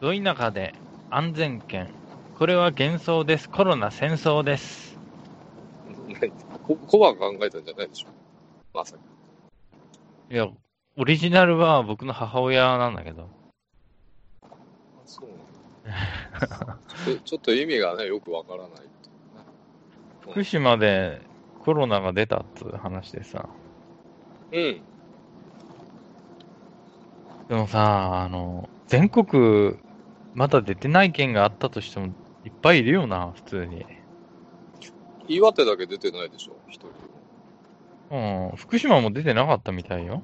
ど田舎で安全圏。これは幻想です。コロナ戦争です。こコバが考えたんじゃないでしょ。まさか。いや、オリジナルは僕の母親なんだけど。そうなんだ ちょちょっと意味がね、よくわからない。福島でコロナが出たっつう話でさ。うん。でもさ、あの、全国、まだ出てない県があったとしても、いっぱいいるよな、普通に。岩手だけ出てないでしょ、一人うん、福島も出てなかったみたいよ。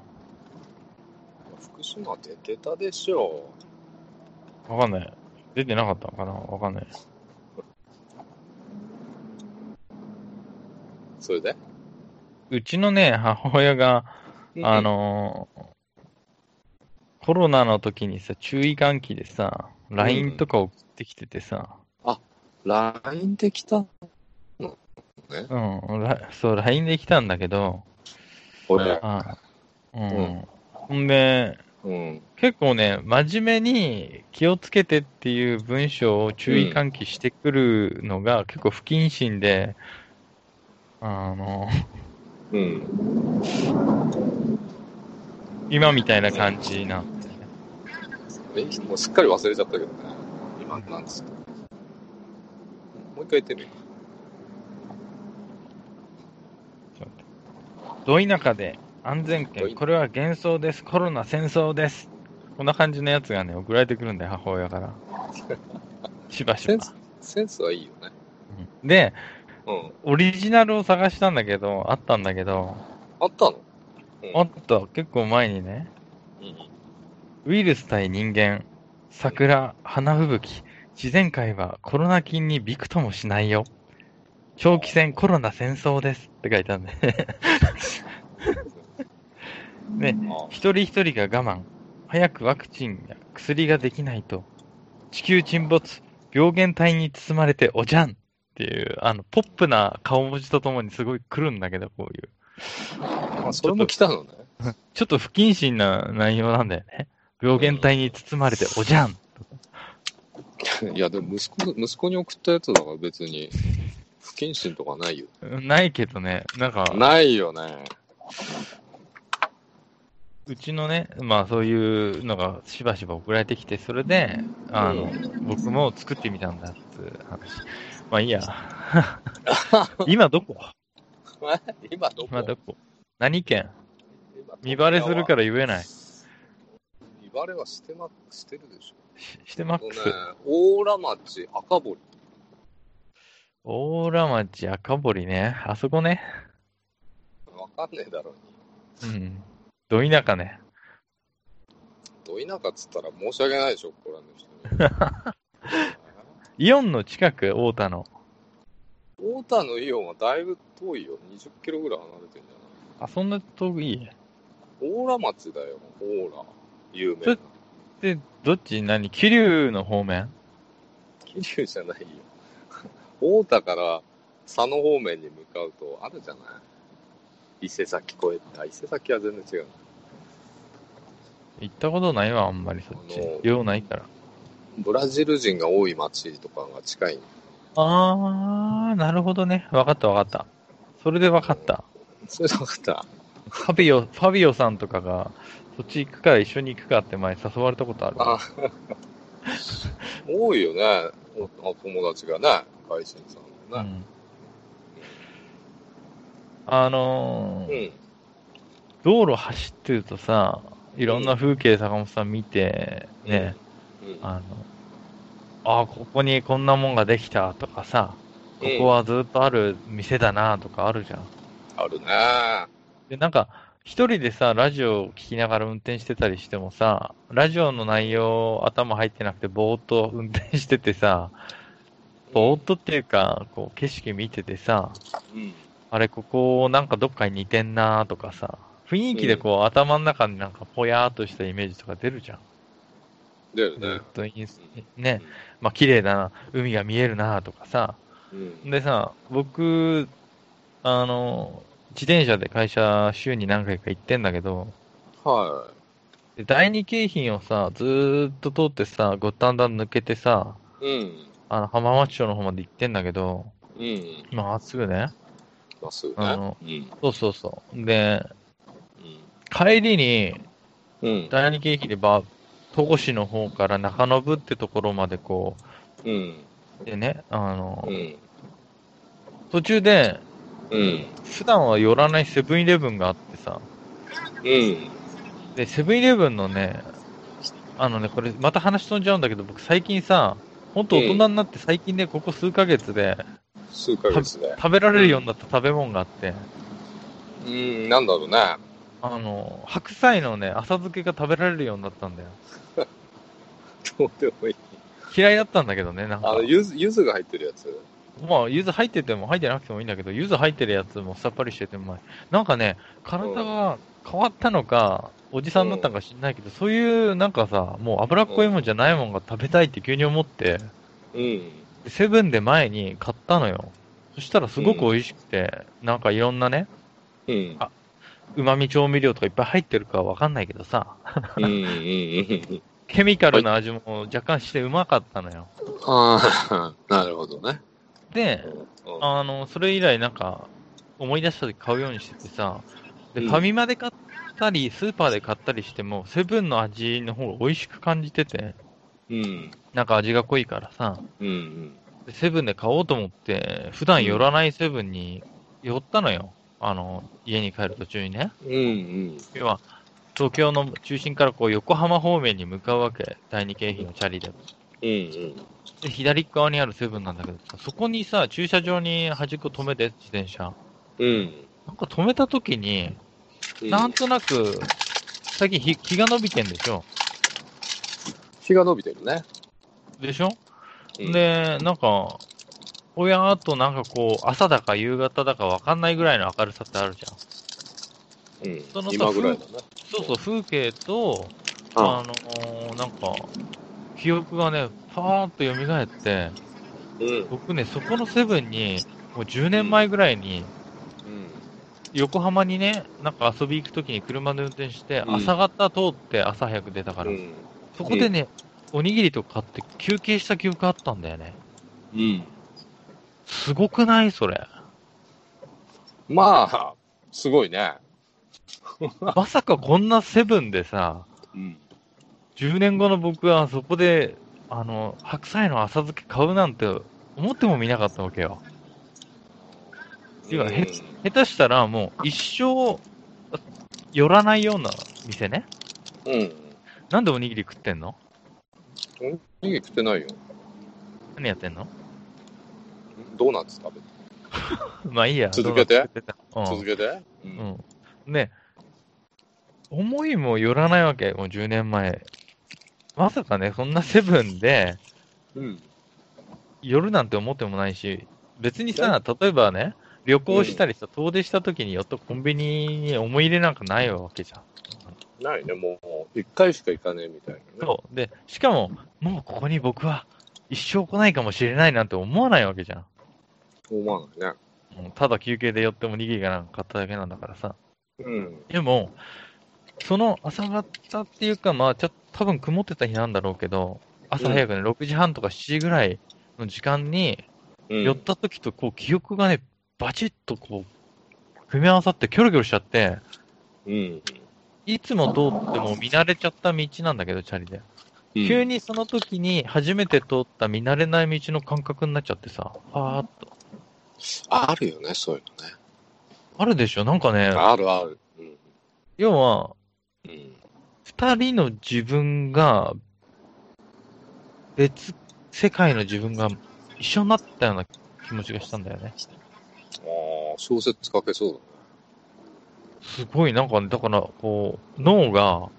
福島出てたでしょ。わかんない。出てなかったのかなわかんない。それで？うちのね、母親が、あ、のーコロナの時にさ、注意喚起でさ、LINE とか送ってきててさ、LINE で来たのね。うん、らそう、LINE で来たんだけど、俺。あうん。うんほんで、うん。結構ね、真面目に気をつけてっていう文章を注意喚起してくるのが結構不謹慎で、あの、うん。今みたいな感じな。え、もうすっかり忘れちゃったけどね。今、なんつったもう一回言ってみる。ど田舎で安全圏、これは幻想です。コロナ戦争です。こんな感じのやつがね、送られてくるんだよ、母親から。しばしばセン。ス、はいいよね。うんで、うん。オリジナルを探したんだけど、あったんだけど、あったの？うんあった、結構前にね、うん。ウイルス対人間、桜、花吹雪、自然界はコロナ菌にびくともしないよ。長期戦コロナ戦争ですって書いてある ね。一人一人が我慢。早くワクチンや薬ができないと。地球沈没、病原体に包まれておじゃんっていう、あの、ポップな顔文字とともにすごい来るんだけど、こういう。あ、それも来たのね。ちょっと不謹慎な内容なんだよね。病原体に包まれておじゃん。いや、でも息子、息子に送ったやつだから別に、不謹慎とかないよ。ないけどね、なんか、ないよね。うちのね、まあそういうのがしばしば送られてきて、それで、あの、僕も作ってみたんだって話。まあいいや。今どこ？今どこ？今どこ？何県？見バレするから言えない。見バレはしてま、してるでしょ。し してマック大浦町赤堀。大浦町赤堀ね。あそこね。わかんねえだろうに。うん。ど田舎ね。ど田舎っつったら申し訳ないでしょ、ここらの人に。イオンの近く、太田の。大田のイオンはだいぶ遠いよ。20キロぐらい離れてんじゃあ、そんな遠いない大浦町だよ、大浦。有名そなれ。で、どっち？何？桐生の方面？桐生じゃないよ。大田から佐野方面に向かうとあるじゃない？伊勢崎越えた。伊勢崎は全然違う。行ったことないわ、あんまりそっち。用ないから。ブラジル人が多い町とかが近い。あー、なるほどね。わかったわかった。それでわかった。それで分かった。ファビオ、ファビオさんとかが、そっち行くから一緒に行くかって前誘われたことある。あ 多いよね。おお友達がね、外人さんのね。うん。あのーうん。道路走ってるとさ、いろんな風景坂本さん見て、ね、うん。あの、あここにこんなもんができたとかさ、ここはずっとある店だなとかあるじゃん。あるね。で、なんか、一人でさ、ラジオを聞きながら運転してたりしてもさ、ラジオの内容頭入ってなくてぼーっと運転しててさ、ぼーっとっていうか、こう景色見ててさ、うん。あれ、ここなんかどっかに似てんなとかさ、雰囲気でこう、頭の中になんかぽやーっとしたイメージとか出るじゃん。出るねずっ。とインスね、まあ綺麗だな、海が見えるなとかさ、うん。でさ、僕、あの、自転車で会社週に何回か行ってんだけど、はで第二京浜をさ、ずーっと通ってさ、五反田抜けてさ、うん。あの、浜松町の方まで行ってんだけど、うん。まっすぐね？まっすぐね？あの。うん。そうそうそう。で、帰りに、うん。うん。第二京浜でば、戸越の方から中延ってところまでこうん。う、でね、あの、うん。途中で、うん。普段は寄らないセブンイレブンがあってさ、うん。で、セブンイレブンのね、あのね、これまた話飛んじゃうんだけど、僕最近さ、ほんと大人になって最近ね、ここ数ヶ月で数ヶ月で。食べられるようになった食べ物があって、うん、なんだろうね。あの、白菜のね、浅漬けが食べられるようになったんだよ。どうでもいい。嫌いだったんだけどね、なんかあの、。ゆず、ゆずが入ってるやつ。まあ、柚子入ってても入ってなくてもいいんだけど、柚子入ってるやつもさっぱりしててうまい。なんかね、体が変わったのか、おじさんになったのか知んないけど、そういうなんかさ、もう脂っこいもんじゃないもんが食べたいって急に思って、うん。でセブンで前に買ったのよ。そしたらすごく美味しくて、なんかいろんなね、うん。あ旨味調味料とかいっぱい入ってるかわかんないけどさ、うん。うん。うん。ケミカルな味も若干してうまかったのよ。ああ、なるほどね。で、うんあの、それ以来なんか、思い出した時買うようにしててさ、で、うんファミマで買ったり、スーパーで買ったりしても、セブンの味の方が美味しく感じてて、うん。なんか味が濃いからさ、うん。でセブンで買おうと思って、普段寄らないセブンに寄ったのよ。あの、家に帰る途中にね。うん。うん。要は、東京の中心からこう横浜方面に向かうわけ。第二京浜のチャリで。うん。で、左側にあるセブンなんだけどさ、そこにさ、駐車場に端っこ止めて、自転車。うん。なんか止めた時に、なんとなく、最近日日が伸びてんでしょ？日が伸びてるね。でしょ、うん、で、なんか、おやーっとなんかこう、朝だか夕方だかわかんないぐらいの明るさってあるじゃん。うんその、さ今ぐらいだね。そうそう、風景と、ああのーなんか、記憶がね、パーッと蘇って、うん。僕ね、そこのセブンに、もう10年前ぐらいに、うん。横浜にね、なんか遊び行くときに車で運転して、うん朝方通って朝早く出たから、うん。そこでね、おにぎりとか買って休憩した記憶あったんだよね。うん。すごくない？それ。まあ、すごいね。まさかこんなセブンでさ、うん。10年後の僕はそこで、あの、白菜の浅漬け買うなんて思ってもみなかったわけよ。てかへ下手したらもう一生寄らないような店ね。うん。なんでおにぎり食ってんの？おにぎり食ってないよ。何やってんの？ドーナツ食べて。まあいいや。続けて？どうなってたうん続けて？う。うんん。ね、思いもよらないわけ、もう10年前。まさかね、そんなセブンでうん。寄るなんて思ってもないし、別にさ、例えばね、旅行したりさ、遠出した時に寄ったコンビニに思い入れなんかないわけじゃん。ないね、もう、一回しか行かねえみたいなね。そう。で、しかも、もうここに僕は一生来ないかもしれないなんて思わないわけじゃん。思わないね。うんただ休憩で寄っても握りがなんか買っただけなんだからさ。うん。でも、その朝方っていうか、まあ、ちょっと多分曇ってた日なんだろうけど、朝早くね、6時半とか7時ぐらいの時間にうん。寄った時と、こう、記憶がね、バチッとこう、組み合わさってキョロキョロしちゃって、うん。いつも通っても見慣れちゃった道なんだけど、チャリで。うん急。にその時に初めて通った見慣れない道の感覚になっちゃってさ、ファーっと。あるよね、そういうのね。あるでしょ？なんかね、あるある。うん。要は、うん。二人の自分が、別世界の自分が一緒になったような気持ちがしたんだよね。ああ、小説書けそうすごい、なんかね、だから、こう、脳が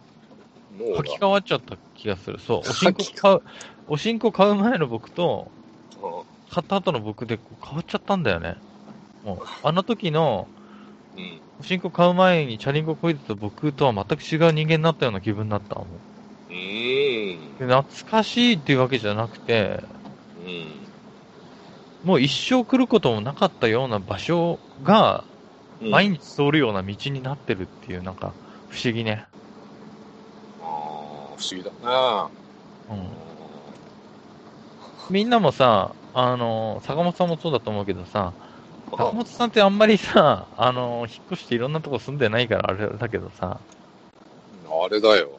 書き換わっちゃった気がする。そう、おしんこ買う、おしんこ買う前の僕と、が。買った後の僕でこう変わっちゃったんだよね。もう、あの時の、うん。おしんこ買う前にチャリンコこいでた僕とは全く違う人間になったような気分になったもん。うーん。で懐かしいっていうわけじゃなくて、うん。もう一生来ることもなかったような場所が、うん毎日通るような道になってるっていう、なんか、不思議ね。あ不思議だね。うん。みんなもさ、あの、坂本さんもそうだと思うけどさ、坂本さんってあんまりさ、あの、引っ越していろんなとこ住んでないからあれだけどさ、あれだよ。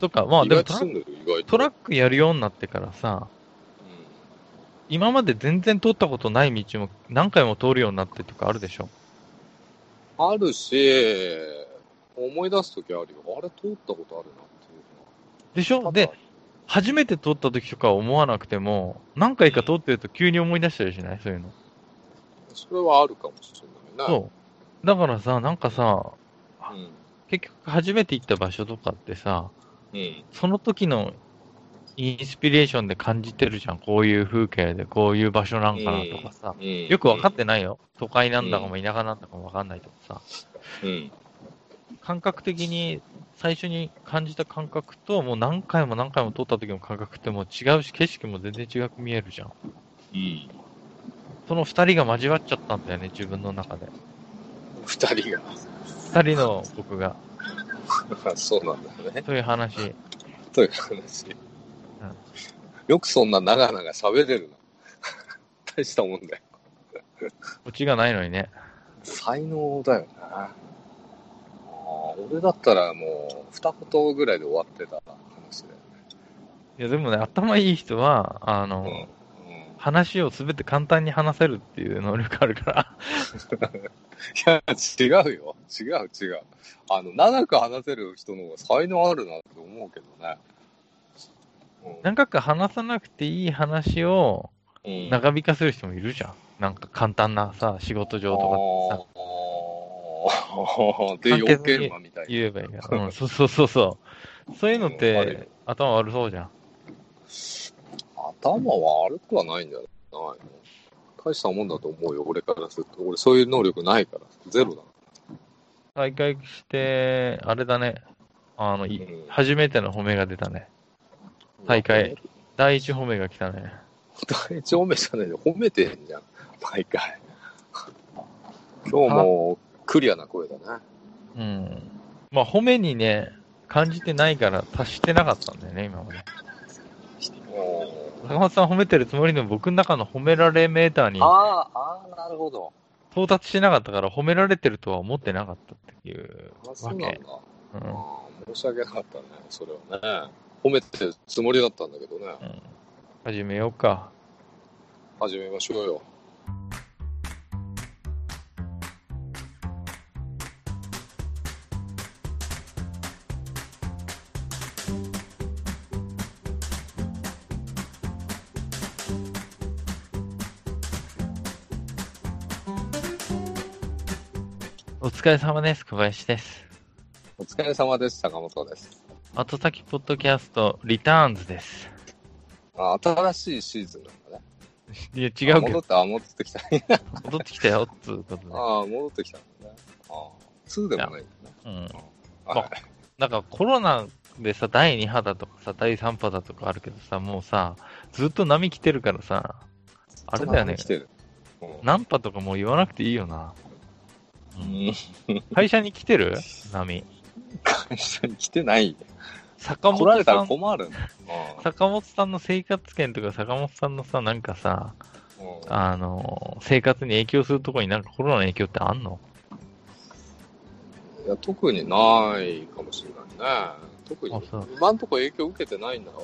とか、まあ意でもトラ。トラックやるようになってからさ、今まで全然通ったことない道も何回も通るようになってとかあるでしょ？うんあるし、思い出すときあるよ。あれ通ったことあるなっていうでしょ？で、初めて通った時とかは思わなくても、何回か通ってると急に思い出したりしない？そういうの。それはあるかもしれないね。そう。だからさ、なんかさ、うん。結局初めて行った場所とかってさ、うん。その時のインスピレーションで感じてるじゃん。こういう風景で、こういう場所なんかなとかさ。うん。よく分かってないよ。都会なんだかも田舎なんだかも分かんないとかさ。うん。感覚的に最初に感じた感覚と、もう何回も何回も通った時の感覚ってもう違うし、景色も全然違く見えるじゃん。うん。その二人が交わっちゃったんだよね、自分の中で。二人が。二人の僕が。そうなんだよね。そういう話。という話。よくそんな長々喋れるな。大したもんだよ。オチがないのにね。才能だよね。ああ俺だったらもう二言ぐらいで終わってた話だよいや、でもね、頭いい人は、あの、ね。話をすべて簡単に話せるっていう能力あるから。うん。いや、違うよ。違う違う。あの、長く話せる人の方が才能あるなって思うけどね。長く話さなくていい話をうん。長引かせる人もいるじゃん。なんか簡単なさ、仕事上とかさ、ああ。で、簡潔によけるなみたいな。言えばいいから。うん、そうそうそうそう。そういうのっうん悪て、頭悪そうじゃん。頭は悪くはないんじゃないの？大したもんだと思うよ、俺からすると。俺そういう能力ないから。ゼロだ。大会して、あれだね。あの、いうん初めての褒めが出たね。大会。第一褒めが来たね。第一褒めじゃないよ。褒めてんじゃん。毎回。今日もクリアな声だね。うん。まあ、褒めにね、感じてないから達してなかったんだよね、今まで。坂本さん褒めてるつもりでも僕の中の褒められメーターにああ、なるほど。到達してなかったから褒められてるとは思ってなかったっていうあそうわけ。なんだ。うん。申し訳なかったね、それはね。褒めてるつもりだったんだけどね。うん。始めようか。始めましょうよ。疲れ様です。小林です。お疲れ様です、坂本です。後先ポッドキャスト、リターンズです。あ新しいシーズンなんだね。いや、違うけど、あ戻って、あ、戻ってきた。戻ってきたよ、つうことで。ああ、戻ってきたんだね。ああ、2でもないんだね。うん。はい。なんかコロナでさ、第2波だとかさ、第3波だとかあるけどさ、もうさ、ずっと波来てるからさ、あれだよね来。てる。うん何波とかもう言わなくていいよな。うん会社に来てる？波。会社に来てない。坂来られたら本さん、困るんだ。坂本さんの生活圏とか坂本さんのさ、なんかさ、うんうんあの、生活に影響するとこになんかコロナの影響ってあんの？いや特にないかもしれないね。特に今んとこ影響受けてないんだわ。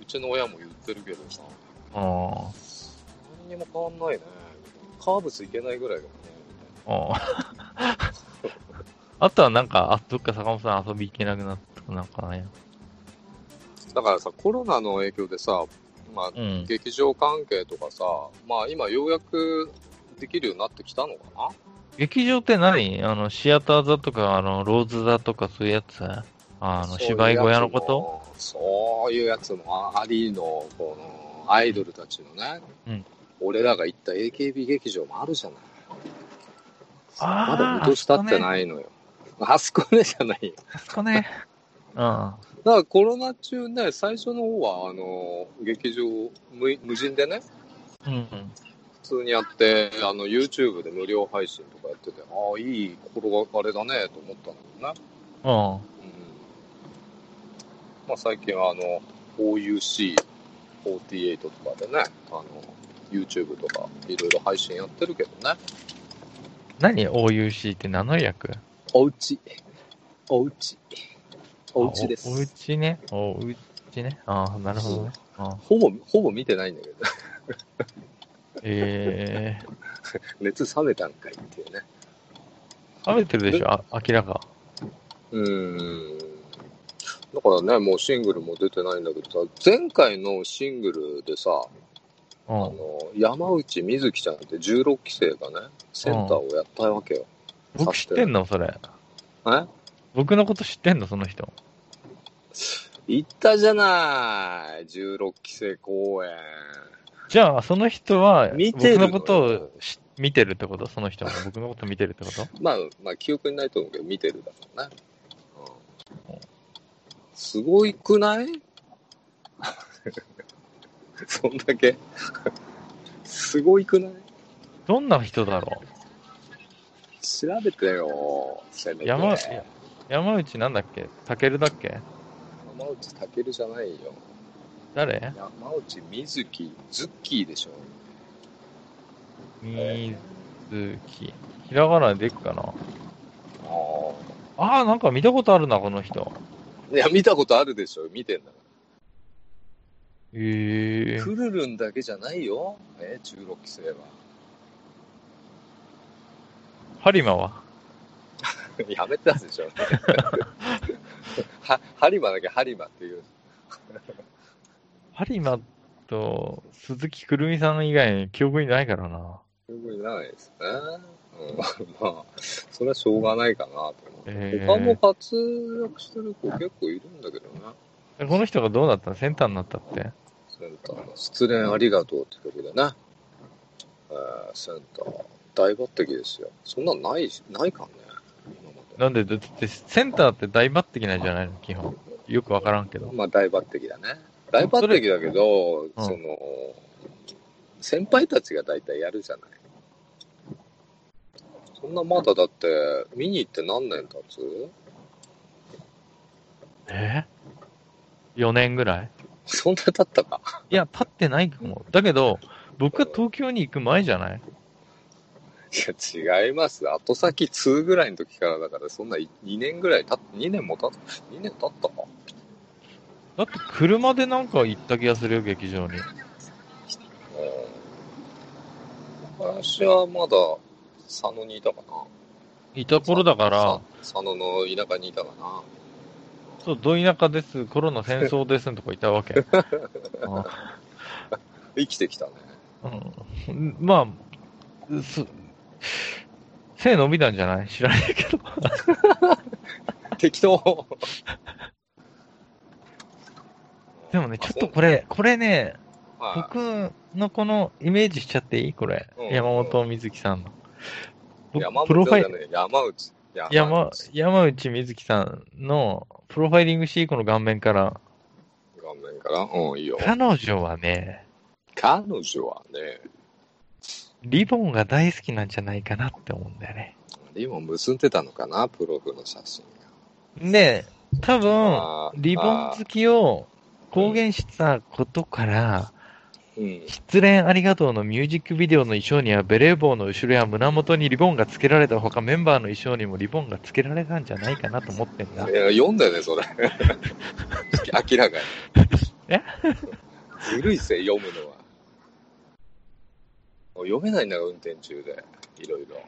うちの親も言ってるけどさ。あ何にも変わんないね。カーブスいけないぐらいだもんね。あ。ああ。あとはなんか、あ、どっか坂本さん遊び行けなくなったとかなんかないだからさ、コロナの影響でさ、まあ、うん。劇場関係とかさ、まあ今ようやくできるようになってきたのかな？劇場って何？あの、シアター座とか、あの、ローズ座とかそういうやつ？あの、芝居小屋のこと？そういうやつもありの、この、アイドルたちのね、うん俺らが行った AKB 劇場もあるじゃない。まだ見年経ってないのよ。あそこねじゃないよ。あそこね。うん。だからコロナ中ね、最初の方は、あの、劇場無無人でね、うん。普通にやって、あの、YouTube で無料配信とかやってて、ああ、いい心があれだね、と思ったんだよね。うん。うん。まあ最近はあの、OUC48 とかでね、あの、YouTube とかいろいろ配信やってるけどね。何 ?OUC って何の略おうち。おうち。おうちです。おおうちね。おうちね。ああ、なるほどね。ああほぼ、ほぼ見てないんだけど、え 熱冷めたんかいっていうね。ー、食べてるでしょ？あ明らか。うーん。だからね、もうシングルも出てないんだけどさ、前回のシングルでさ、うん。あの、山内美月ちゃんって16期生がね、センターをやったわけよ。僕知ってんの？それ。え？僕のこと知ってんの？その人。行ったじゃない !16 期生公演。じゃあ、その人は、見てるのよ。僕のことをし見てるってこと？その人は。僕のこと見てるってこと？まあ、まあ、記憶にないと思うけど、見てるだろうね。うん、すごいくない？そんだけすごいくない？どんな人だろ調べてよ、せめて。う山、や山内なんだっけ？たけるだっけ？山内健じゃないよ。誰？山内美月、ズッキーでしょ。水木。ひらがなででくかな？あああ、なんか見たことあるな、この人。あ。いや、見たことあるでしょ。見てんだかへえら。クルルンだけじゃないよ。え、16期生は。ハリマは？やめたでしょ。は、ハリマだけハリマっていう。ハリマと鈴木くるみさん以外に記憶にないからな。すごいないですね。うん、まあ、それはしょうがないかなと思う。えー他も活躍してる子結構いるんだけどな。この人がどうなったの？センターになったって？センターの失恋ありがとうって曲でね。えー、センター、大抜擢ですよ。そんなんないし、ないかね。今まで。なんで、だってセンターって大抜擢なんじゃないの？基本。よくわからんけど。まあ大抜擢だね。大抜擢だけど、その、先輩たちが大体やるじゃない。そんなまだだって、見に行って何年経つ？え ?4 年ぐらい？そんな経ったか？いや、経ってないかも。だけど、僕が東京に行く前じゃない？いや、違います。後先2ぐらいの時からだから、そんな2年ぐらい経っ、2年も経っ、2年経ったか？だって車でなんか行った気がするよ、劇場に。うん。私はまだ、佐野にいたかな。いた頃だから、さ佐野の田舎にいたかな。そう、ど田舎です、コロナ戦争ですのとこいたわけ。生きてきたね。うん、まあ、す、背伸びたんじゃない？知らないけど。適当。でもね、ちょっとこれ、これね、はい僕のこのイメージしちゃっていい？これ。うん山本瑞希さんの。僕山プロファイ山内。山内。山内瑞希さんのプロファイリングシーこの顔面から、顔面から？うん、いいよ。彼女はね、彼女はね、リボンが大好きなんじゃないかなって思うんだよね。リボン結んでたのかな、プロフの写真が。で、多分、リボン好きを公言したことから、うん。失恋ありがとうのミュージックビデオの衣装にはベレー帽の後ろや胸元にリボンが付けられたほかメンバーの衣装にもリボンが付けられたんじゃないかなと思ってんだい。や、読んだよね、それ。明らかに。え？ずる いっすよ、読むのは。読めないんだよ、運転中で。いろいろ。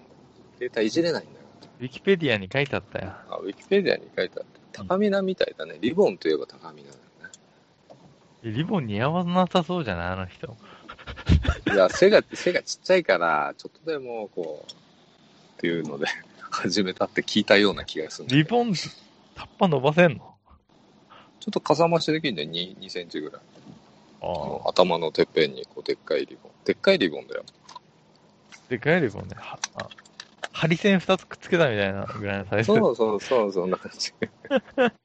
携帯いじれないんだよ。ウィキペディアに書いてあったよ。あ、ウィキペディアに書いてあって。高見菜みたいだね。リボンといえば高見菜だ。リボン似合わなさそうじゃない？あの人。いや、背が、背がちっちゃいから、ちょっとでも、こう、っていうので、始めたって聞いたような気がするリボン、タッパ伸ばせんの？ちょっとかさ増しできるんだよ、2, 2センチぐらい。ああの頭のてっぺんに、こう、でっかいリボン。でっかいリボンだよ。あ。でかいリボンね。はあ針線二つくっつけたみたいなぐらいのサイズ。そうそうそう、そんな感じ。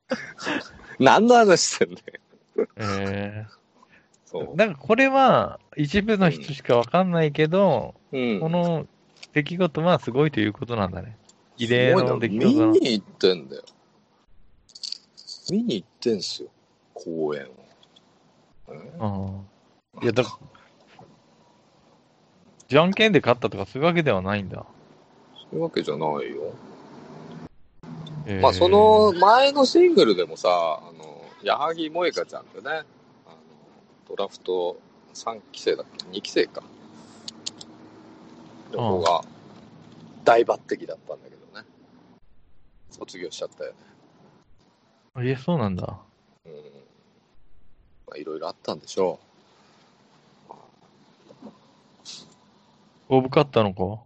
何の話してんだよ。えそー、なんかこれは一部の人しかわかんないけど、う。うん。この出来事はすごいということなんだね。異例の出来すごいな見事だな。に行ってんだよ。見に行ってんすよ。公演を。うんうん。いや、だじゃんけんで勝ったとかそういうわけではないんだ。そういうわけじゃないよ。えーまあ、その、前のシングルでもさ、あの、矢作萌香ちゃんってね、あの、ドラフト3期生だっけ ?2 期生か。の子が大抜擢だったんだけどね。卒業しちゃったよね。えー、そうなんだ。うん。まあ、いろいろあったんでしょオブカッターの子？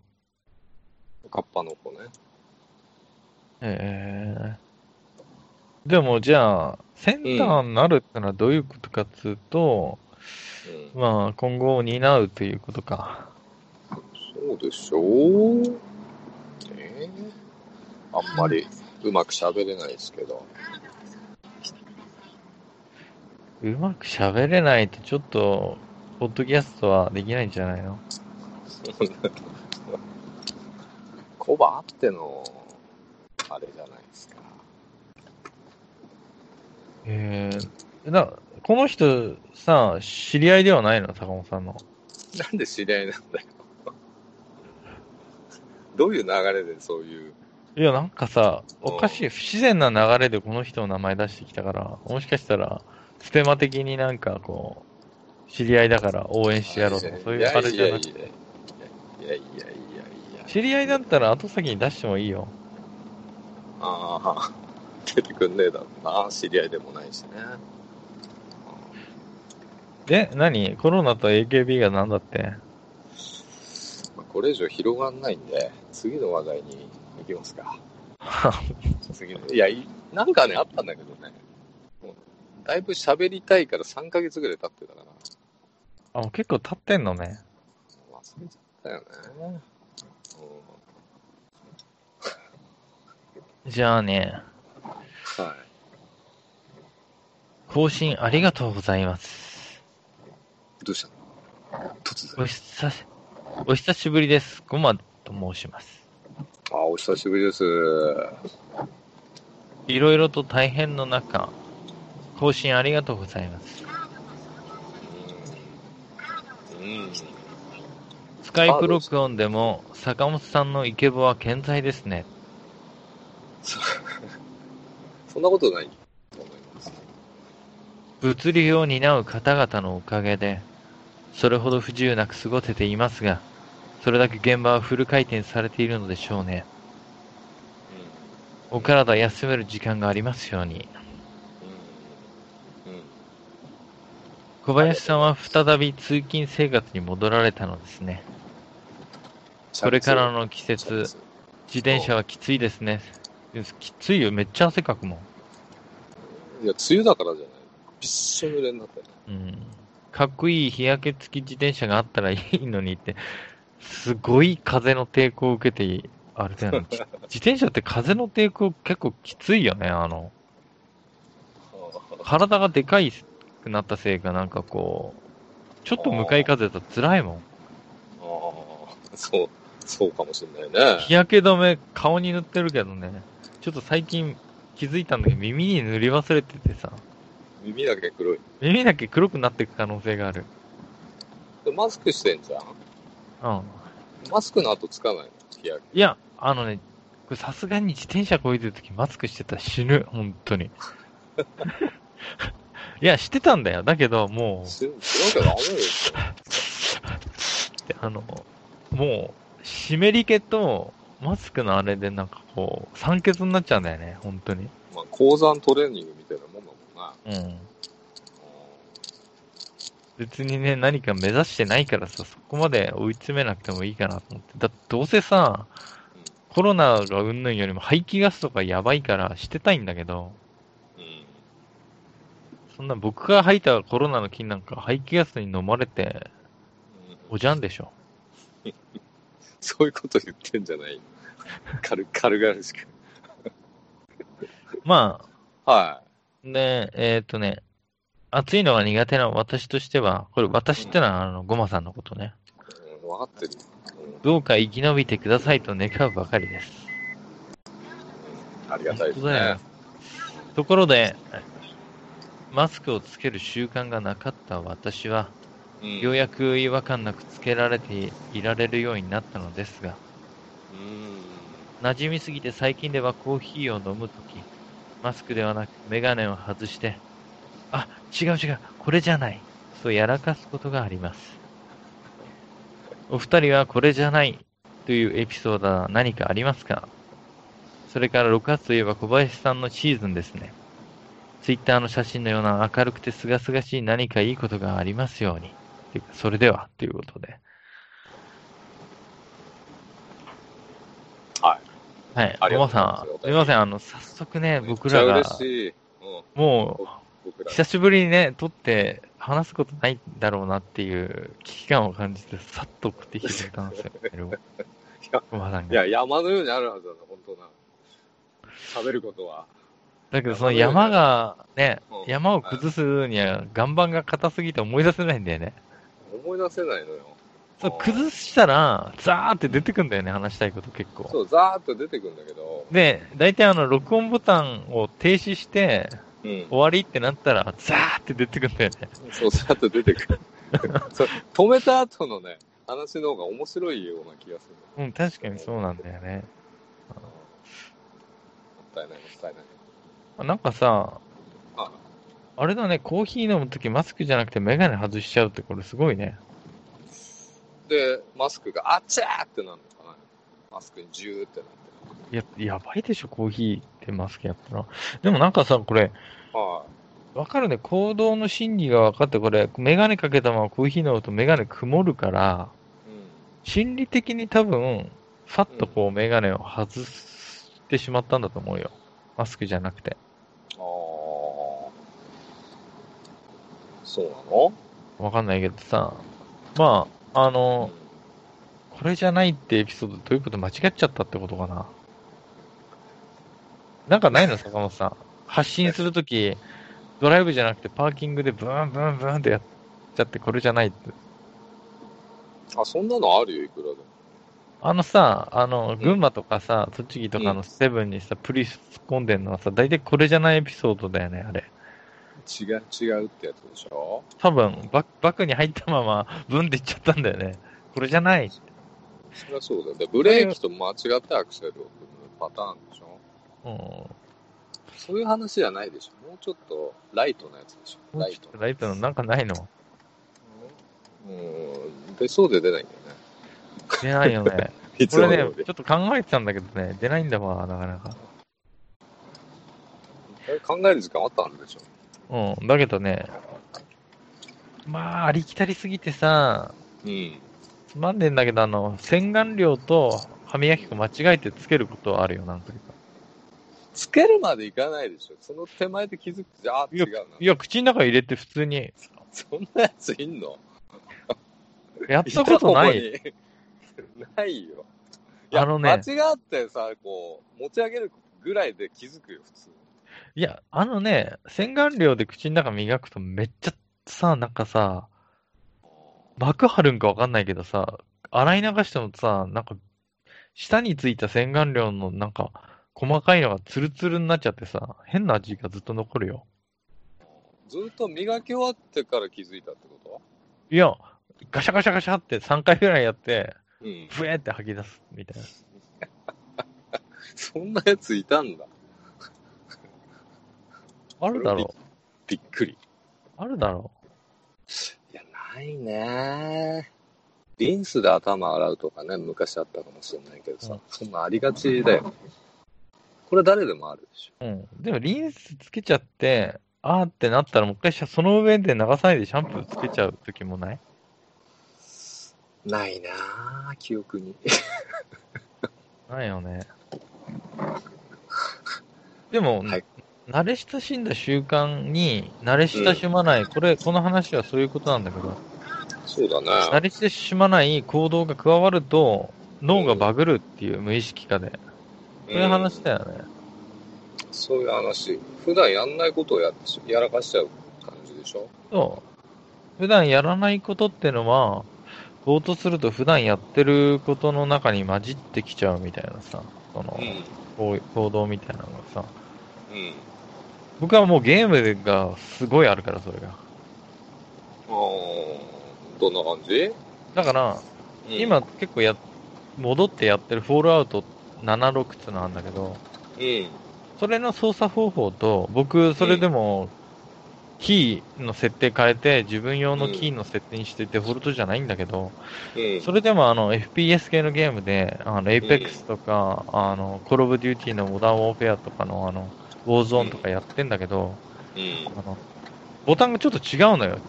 う。カッパの子ね。えー、でもじゃあ、センターになるってのはどういうことかっつうと、うん。まあ、今後を担うということか。そうでしょう。ねえあんまりうまく喋れないですけど。うまく喋れないとちょっと、ポッドキャストはできないんじゃないの？コバあっての、あれじゃないですか。えー、な、この人さ、知り合いではないの？坂本さんの。なんで知り合いなんだよ。どういう流れでそういう？いや、なんかさ、おかしい、不自然な流れでこの人の名前出してきたから、もしかしたら、ステマ的になんかこう、知り合いだから応援してやろうとか、そういうあれじゃなくて。いやいやいやいやいやいや。知り合いだったら後先に出してもいいよ。ああ、出てくんねえだろうな。知り合いでもないしね。で、何？コロナと AKB がなんだって？まあこれ以上広がんないんで、次の話題に行きますか。次の。いや、いなんかね、あったんだけどね。もうだいぶ喋りたいから3ヶ月ぐらい経ってたから。あ、もう結構経ってんのね。忘れちゃったよね。じゃあね、うん、はい。更新ありがとうございます。どうしたの？突お然。久し、お久しぶりです。ごまと申します。あ、お久しぶりです。いろいろと大変の中、更新ありがとうございます。うん。うん。スカイプ録音でも坂本さんのイケボは健在ですね。そそんなことないと思います。物流を担う方々のおかげで、それほど不自由なく過ごせていますが、それだけ現場はフル回転されているのでしょうね。お体休める時間がありますように。小林さんは再び通勤生活に戻られたのですね。これからの季節、自転車はきついですね。きついよ、めっちゃ汗かくもん。いや、梅雨だからじゃない。びっしょ濡れになった。うん。かっこいい日焼け付き自転車があったらいいのにって、すごい風の抵抗を受けて、あれだよね。じ 自転車って風の抵抗結構きついよね、あの。体がでかいくなったせいかなんかこう、ちょっと向かい風だと辛いもん。ああ、そう、そうかもしれないね。日焼け止め顔に塗ってるけどね、ちょっと最近気づいたんだけど耳に塗り忘れててさ、耳だけ黒い。耳だけ黒くなっていく可能性がある。でマスクしてんじゃん？うん。マスクの後つかないの？日焼いや、あのね、これさすがに自転車こいでるときマスクしてたら死ぬ、本当に。いや、してたんだよ。だけど、もけ。ししなきゃダメですよ。う、あの、もう、湿り気と、マスクのあれでなんかこう、酸欠になっちゃうんだよね、本当に。まあ、鉱山トレーニングみたいなもんだもんな。うん。別にね、何か目指してないからさ、そこまで追い詰めなくてもいいかなと思って。だってどうせさ、コロナがうんぬんよりも排気ガスとかやばいからしてたいんだけど、うん。そんな僕が吐いたコロナの菌なんか排気ガスに飲まれて、うんおじゃんでしょ。そういうこと言ってんじゃない軽、軽々しく。まはあ、で、えーっとね、暑いのが苦手な私としては、これ私ってのはあの、ゴマさんのことね。い。うん、分かってる。どうか生き延びてくださいと願うばかりです。うん、ありがたいですね。ところで、マスクをつける習慣がなかった私は、うん。ようやく違和感なくつけられていられるようになったのですが、うん。馴染みすぎて最近ではコーヒーを飲むとき、マスクではなくメガネを外して、あ、違う違う、これじゃない、とやらかすことがあります。お二人はこれじゃないというエピソードは何かありますか？それから6月といえば小林さんのシーズンですね。ツイッターの写真のような明るくて清々しい何かいいことがありますように。それでは、ということで。はい。はい。ありさん、すみません。あの、早速ね、僕らが。もう。久しぶりにね、撮って話すことないんだろうなっていう危機感を感じて、さっと送ってきてくれたんですよ。いや、山のようにあるはずだな、本当な。喋ることは。だけど、その山が、ねうん、山を崩すには岩盤が硬すぎて思い出せないんだよね。思い出せないのよ。そう、崩したら、ザーって出てくんだよね、話したいこと結構。そう、ザーッと出てくるんだけど、で、大体あの、録音ボタンを停止して、うん。終わりってなったら、ザーって出てくんだよね。そう、ザーッと出てくる。そう止めた後のね、話の方が面白いような気がする。うん、確かにそうなんだよね。もったいない、もったいない。なんかさ、ああれだね、コーヒー飲むときマスクじゃなくてメガネ外しちゃうってこれすごいね。で、マスクが、あっちゃーってなるのかな。マスクにジューってなって。や、やばいでしょ、コーヒーってマスクやったら。でもなんかさ、これ、はわかるね、行動の心理が分かって、これ、メガネかけたままコーヒー飲むとメガネ曇るから、い。うん。心理的に多分、ファッとこうメガネを外してしまったんだと思うよ。マスクじゃなくて。ああ。そうなの？わかんないけどさ、まあ、あの、これじゃないってエピソードどういうこと間違っちゃったってことかな。なんかないの？坂本さん。発信するとき、ドライブじゃなくてパーキングでブーンブーンブーンってやっちゃってこれじゃないって。あ、そんなのあるよ、いくらでも。あのさ、あの、群馬とかさ、栃木とかのセブンにさ、プリ突っ込んでんのはさ、大体これじゃないエピソードだよね、あれ。違う、違うってやつでしょ？多分、バッバッグに入ったまま、ブンっていっちゃったんだよね。これじゃない。そりゃそうだよ。で、ブレーキと間違ってアクセルを踏むパターンでしょ？うん。そういう話じゃないでしょもうちょっとライトなやつでしょもうちょっとライトのなんかないの？うん、出そうで出ないんだよね。出ないよね。いつこれね、ちょっと考えてたんだけどね、出ないんだわ、なかなか。え考える時間あったんでしょ？うん。だけどね、まあ、ありきたりすぎてさ、うん。つまんでんだけど、あの、洗顔料と歯磨き粉間違えてつけることはあるよ、なんというか。つけるまでいかないでしょその手前で気づくじゃあ違うな。いや、口の中入れて普通に、そんなやついんの？やったことない。ないよ。あのね間違ってさ、こう、持ち上げるぐらいで気づくよ、普通。いや、あのね、洗顔料で口の中磨くとめっちゃさ、なんかさ、膜張るんかわかんないけどさ、洗い流してもさ、なんか、舌についた洗顔料のなんか、細かいのがツルツルになっちゃってさ、変な味がずっと残るよ。ずっと磨き終わってから気づいたってこいや、ガシャガシャガシャって3回ぐらいやって、とうん。ふえって吐き出すみたいな。そんなやついたんだ。あるだろびっくり。う。あるだろいや、ないねリンスで頭洗うとかね、昔あったかもしれないけどさ、うんそんなありがちだよね。これ誰でもあるでしょ。う。うん。でもリンスつけちゃって、あーってなったらもう一回その上で流さないでシャンプーつけちゃう時もない？ないなぁ、記憶に。ないよね。でも、はい慣れ親しんだ習慣に慣れ親しまない、これ、この話はそういうことなんだけど、そうだ慣ね。れ親しまない行動が加わると、脳がバグるっていう無意識化で。そういう話だよね。そういう話。普段やんないことをややらかしちゃう感じでしょ？そう。普段やらないことってのは、ぼーっとすると普段やってることの中に混じってきちゃうみたいなさ、その、うん。行動みたいなのがさ、うん。僕はもうゲームがすごいあるから、それが。あーどんな感じ、だから、うん今結構や、戻ってやってるフォールアウト76っていうのあるんだけど、うん。それの操作方法と、僕、それでも、キーの設定変えて、自分用のキーの設定にしてデフォルトじゃないんだけど、うん。それでもあの、FPS 系のゲームで、あの、Apex とか、あの、Call of Duty のモダンウォーフェアとかの、あの、Warzone とかやってんだけど、うん。あの、ボタンがちょっと違うのよ。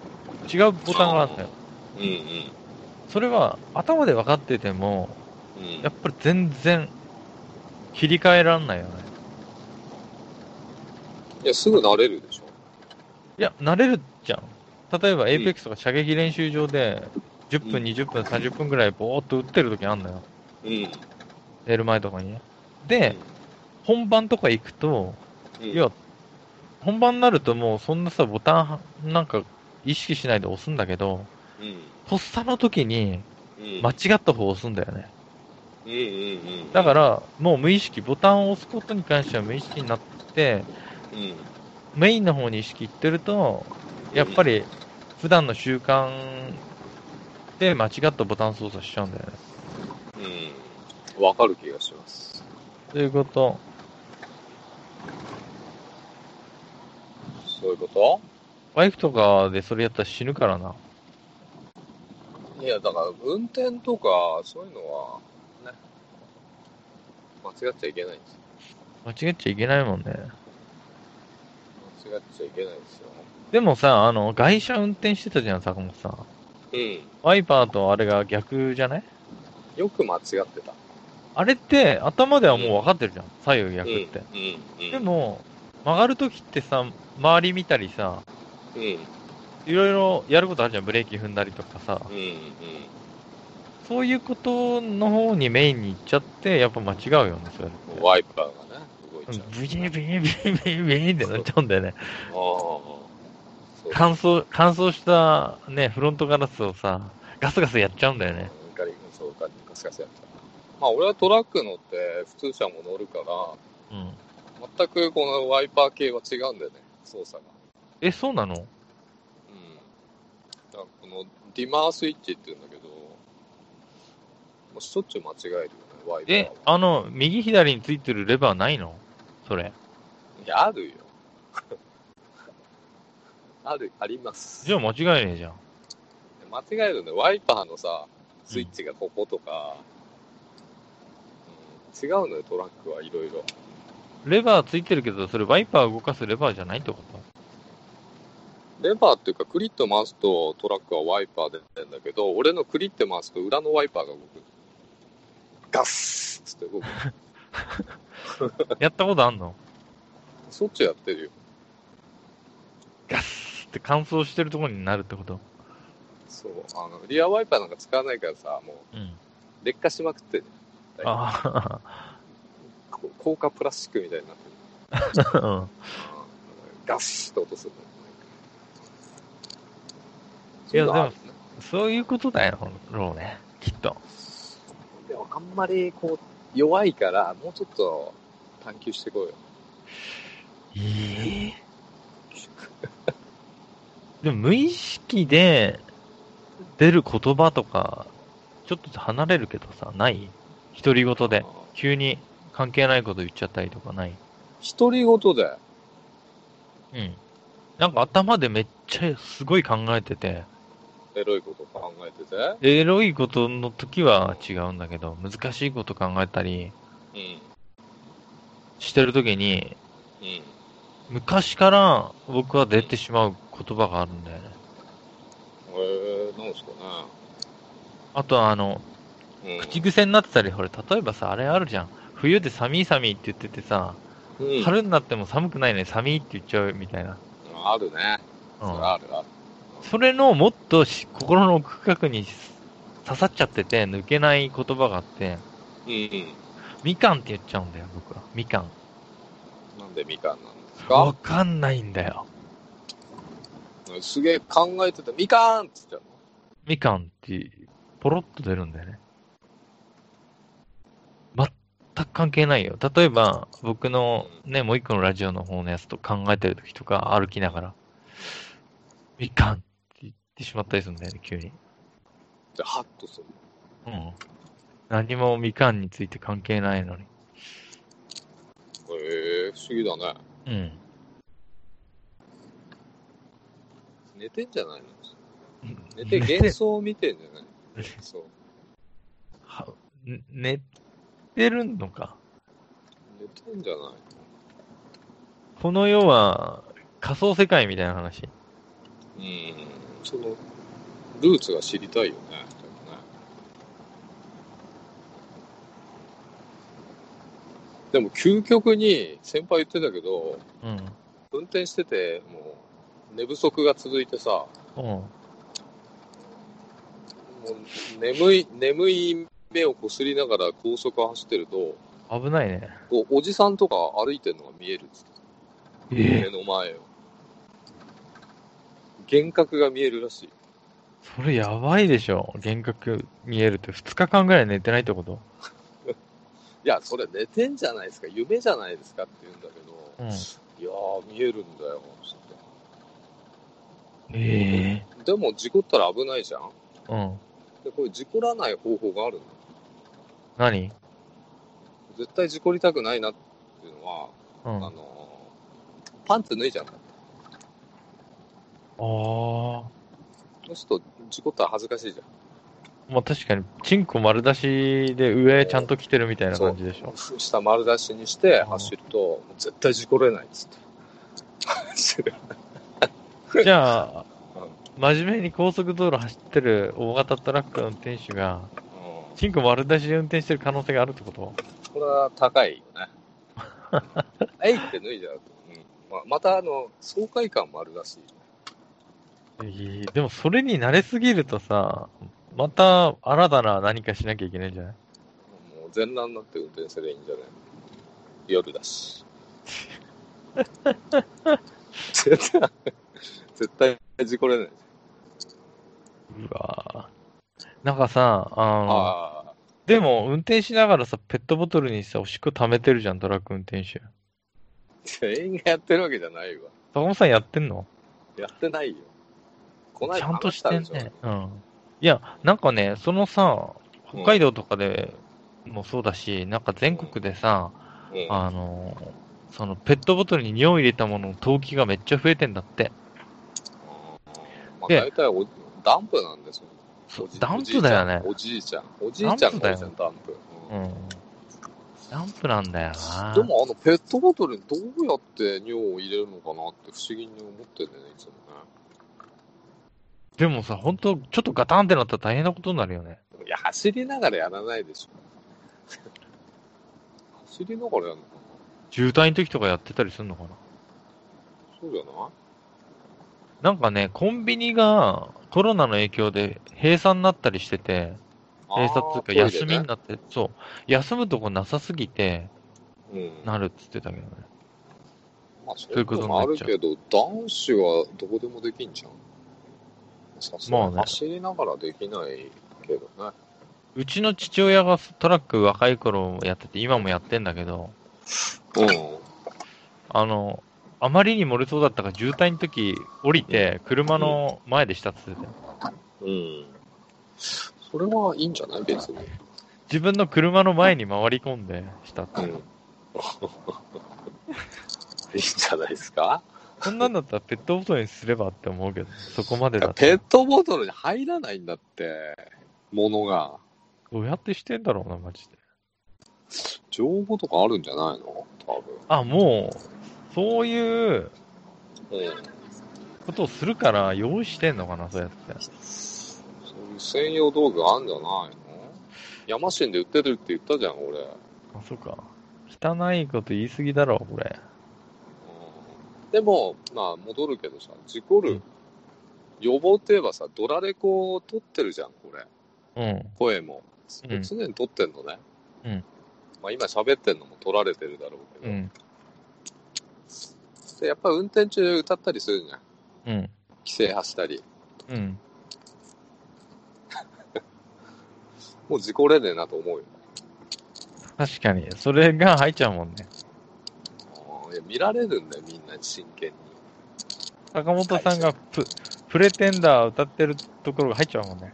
違うボタンがあるのよ。うん。うん。それは、頭で分かってても、うん。やっぱり全然、切り替えらんないよね。いや、すぐ慣れるでしょ。いや、慣れるじゃん。例えば、Apex とか射撃練習場で、10分、うん20分、30分ぐらいぼーっと打ってる時あんのよ。うん。寝る前とかにね。で、本番とか行くと、うん、いや、本番になるともうそんなさ、ボタンなんか意識しないで押すんだけど、うん。とっさの時にうん。間違った方を押すんだよね。うんうんうん。だから、もう無意識、ボタンを押すことに関しては無意識になって、うん。メインの方に意識いってると、やっぱり普段の習慣で間違ったボタン操作しちゃうんだよね。うん。わかる気がします。ということ。そういうこバイクとかでそれやったら死ぬからな。といや、だから、運転とか、そういうのは、ね、間違っちゃいけないんですよ。間違っちゃいけないもんね。間違っちゃいけないんですよ。でもさ、あの、外車運転してたじゃん、坂本さん。うん。ワイパーとあれが逆じゃない？よく間違ってた。あれって頭ではもう分かってるじゃん。左右逆って。うん。うん。うんで、も、曲がるときってさ、周り見たりさ、うん。いろいろやることあるじゃん。ブレーキ踏んだりとかさ。うん。うん。そういうことの方にメインに行っちゃって、やっぱ間違うよね、それ。ワイパーがね、動いちゃう。ブイーンブイーンブイーンブイーンブイってなっちゃうんだよね。あ乾燥、乾燥したね、フロントガラスをさ、ガスガスやっちゃうんだよね。ガリそうガリガスガスやった。まあ、俺はトラック乗って、普通車も乗るから、うん。全くこのワイパー系は違うんだよね、操作が。え、そうなの？うん。だこのディマースイッチって言うんだけど、もうしょっちゅう間違えるよね、ワイパーえは。、あの、右左についてるレバーないの？それ。いや、あるよ。ある、あります。じゃあ間違いねえじゃん。間違えるね。ワイパーのさ、スイッチがこことか、うん、違うのよ、トラックはいろいろ。レバーついてるけど、それワイパー動かすレバーじゃないってこと？レバーっていうか、クリッと回すとトラックはワイパーで出てんだけど、俺のクリッて回すと裏のワイパーが動く。ガッスッつって動く。やったことあんの？そっちやってるよ。ガスって乾燥してるところになるってこと？そう。あの、リアワイパーなんか使わないからさ、もううん。劣化しまくってる。あこ高価プラスチックみたいになってる。あ、うん。ガスッと落とすの。いやそううのあるねそういうことだよ、ろうね。きっと。でもあんまりこう、弱いから、もうちょっと探求していこうよ。ええ でも無意識で出る言葉とか、ちょっと離れるけどさ、ない？独り言で。急に関係ないこと言っちゃったりとかない？独り言で。うん。なんか頭でめっちゃすごい考えてて、エロいこと考えてて。エロいことの時は違うんだけど、難しいこと考えたりうん。してる時に、うん。昔から僕は出てしまう言葉があるんだよね。えー、なんですかあとはあの、ね。うん。口癖になってたり、ほれ、例えばさ、あれあるじゃん。冬で寒い寒いって言っててさ、うん、春になっても寒くないね、寒いって言っちゃうみたいな。あるね。それうん。あるある。それのもっとし心の奥深くに刺さっちゃってて、抜けない言葉があって、うんうん。みかんって言っちゃうんだよ、僕は。みかん。なんでみかんなんですわかかんないんだよ。すげえ考えてて、みかんって言っちゃうみかんって、ポロッと出るんだよね。く関係ないよ。例えば、僕のね、もう一個のラジオの方のやつと考えてる時とか、歩きながら、みかんって言ってしまったりするんだよね、急に。で、ハッとする。うん。何もみかんについて関係ないのに。へえ不思議だね。うん。寝てんじゃないの？寝て幻想を見てんじゃない 幻想。はん寝てるのか。寝てんじゃないこの世は仮想世界みたいな話。うん。その、ルーツが知りたいよね。でもねでも究極に先輩言ってたけど、うん。運転してて、もう寝不足が続いてさ、うん。もう眠い、眠い目をこすりながら高速を走ってると、危ないね。こうおじさんとか歩いてるのが見えるっつってえ目の前を。幻覚が見えるらしい。それやばいでしょ。幻覚見えるって2日間ぐらい寝てないってこと？いや、それ寝てんじゃないですか、夢じゃないですかって言うんだけど、うん。いやー、見えるんだよ、ええでも事故ったら危ないじゃんうん。で、これ事故らない方法があるんだよ。何？絶対事故りたくないなっていうのは、うん。ああのーパンツ脱いじゃうんだ。あー。そうすると事故ったら恥ずかしいじゃん。まあ確かに、チンコ丸出しで上ちゃんと来てるみたいな感じでしょ。下丸出しにして走ると、絶対事故れないっつって。じゃあ、真面目に高速道路走ってる大型トラックの運転手が、うんチンコ丸出しで運転してる可能性があるってこと？これは高いよね。えいって脱いじゃうと。うんまあ、また、あの、爽快感もあるらしい。えーでもそれに慣れすぎるとさ、また新たな何かしなきゃいけないんじゃない？もう全裸になって運転すればいいんじゃない？夜だし。絶対、絶対事故れない。うわぁなんかさ、あの。でも運転しながらさ、ペットボトルにさ、おしっこ溜めてるじゃん、トラック運転手。全員がやってるわけじゃないわ。坂本さんやってんの？やってないよ。こないだちゃんとしてんね。うん。いや、なんかね、そのさ、北海道とかでもそうだし、なんか全国でさ、ょ。うん。あの、そのペットボトルに尿を入れたものの投棄がめっちゃ増えてんだって。まあ、で大体おダンプなんですよ。おじそうダンプだよね。おじいちゃん。おじいちゃん。おじいちゃんダンプ。うんうん。ダンプなんだよな。でもあのペットボトルにどうやって尿を入れるのかなって不思議に思ってんだよね、いつもね。でもさ、ほんと、ちょっとガタンってなったら大変なことになるよね。いや、走りながらやらないでしょ。走りながらやるのかな渋滞の時とかやってたりするのかな。そうじゃない？なんかね、コンビニがコロナの影響で閉鎖になったりしてて、閉鎖っていうか休みになって、そう、休むとこなさすぎて、うん。なるっつってたけどね。まあ、そういううこともあになっちゃうるけど、男子はどこでもできんじゃん。さすがまあねに走りながらできないけどね。うちの父親がトラック若い頃やってて、今もやってんだけど、うん。あの、あまりに漏れそうだったから渋滞の時降りて、車の前でしたっつってうん。それはいいんじゃない？別に。自分の車の前に回り込んでしたって。うん。いいんじゃないですか？そんなんだったらペットボトルにすればって思うけど、そこまでだペッと。トボトルに入らないんだって、物が。どうやってしてんだろうな、マジで。情報とかあるんじゃないの？多あ、もう、そういう分。うん。ことをするから用意してんのかな、そうやって。そういう専用道具あんじゃないのヤマシンで売ってるって言ったじゃん、俺。うんあ、そうか。汚いこと言い過ぎだろ、これ。でも、まあ、戻るけどさ、事故るうん予防って言えばさ、ドラレコを撮ってるじゃん、これ。うん。声も。うん常に撮ってんのね。うん。まあ、今喋ってんのも撮られてるだろうけど。うん。で、やっぱ運転中歌ったりするじゃん。うん。規制走ったり。うん。もう事故れねえなと思うよ。確かに。それが入っちゃうもんね。いや見られるんだよ、みんなに真剣に。坂本さんがププレテンダー歌ってるところが入っちゃうもんね。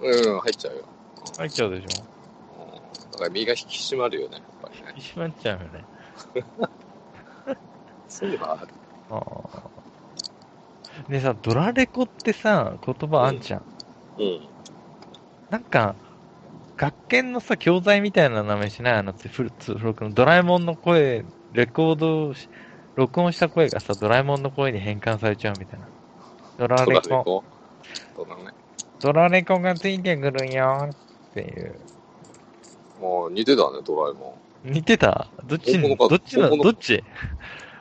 うん、入っちゃうよ。入っちゃうでしょ。うんだから身が引き締まるよね、やっぱりね。引き締まっちゃうよね。そういうのはある。ああ。でさ、ドラレコってさ、言葉あんじゃん。うん。なんか、学研のさ、教材みたいな名前しない？あの、つフルツフロクのドラえもんの声、レコードし、録音した声がさ、ドラえもんの声に変換されちゃうみたいな。ドラドレコ、ラレコ？ドラね。ドラレコがついてくるよっていう。もう似てたね、ドラえも似てた？どっちどっちの本物どっち？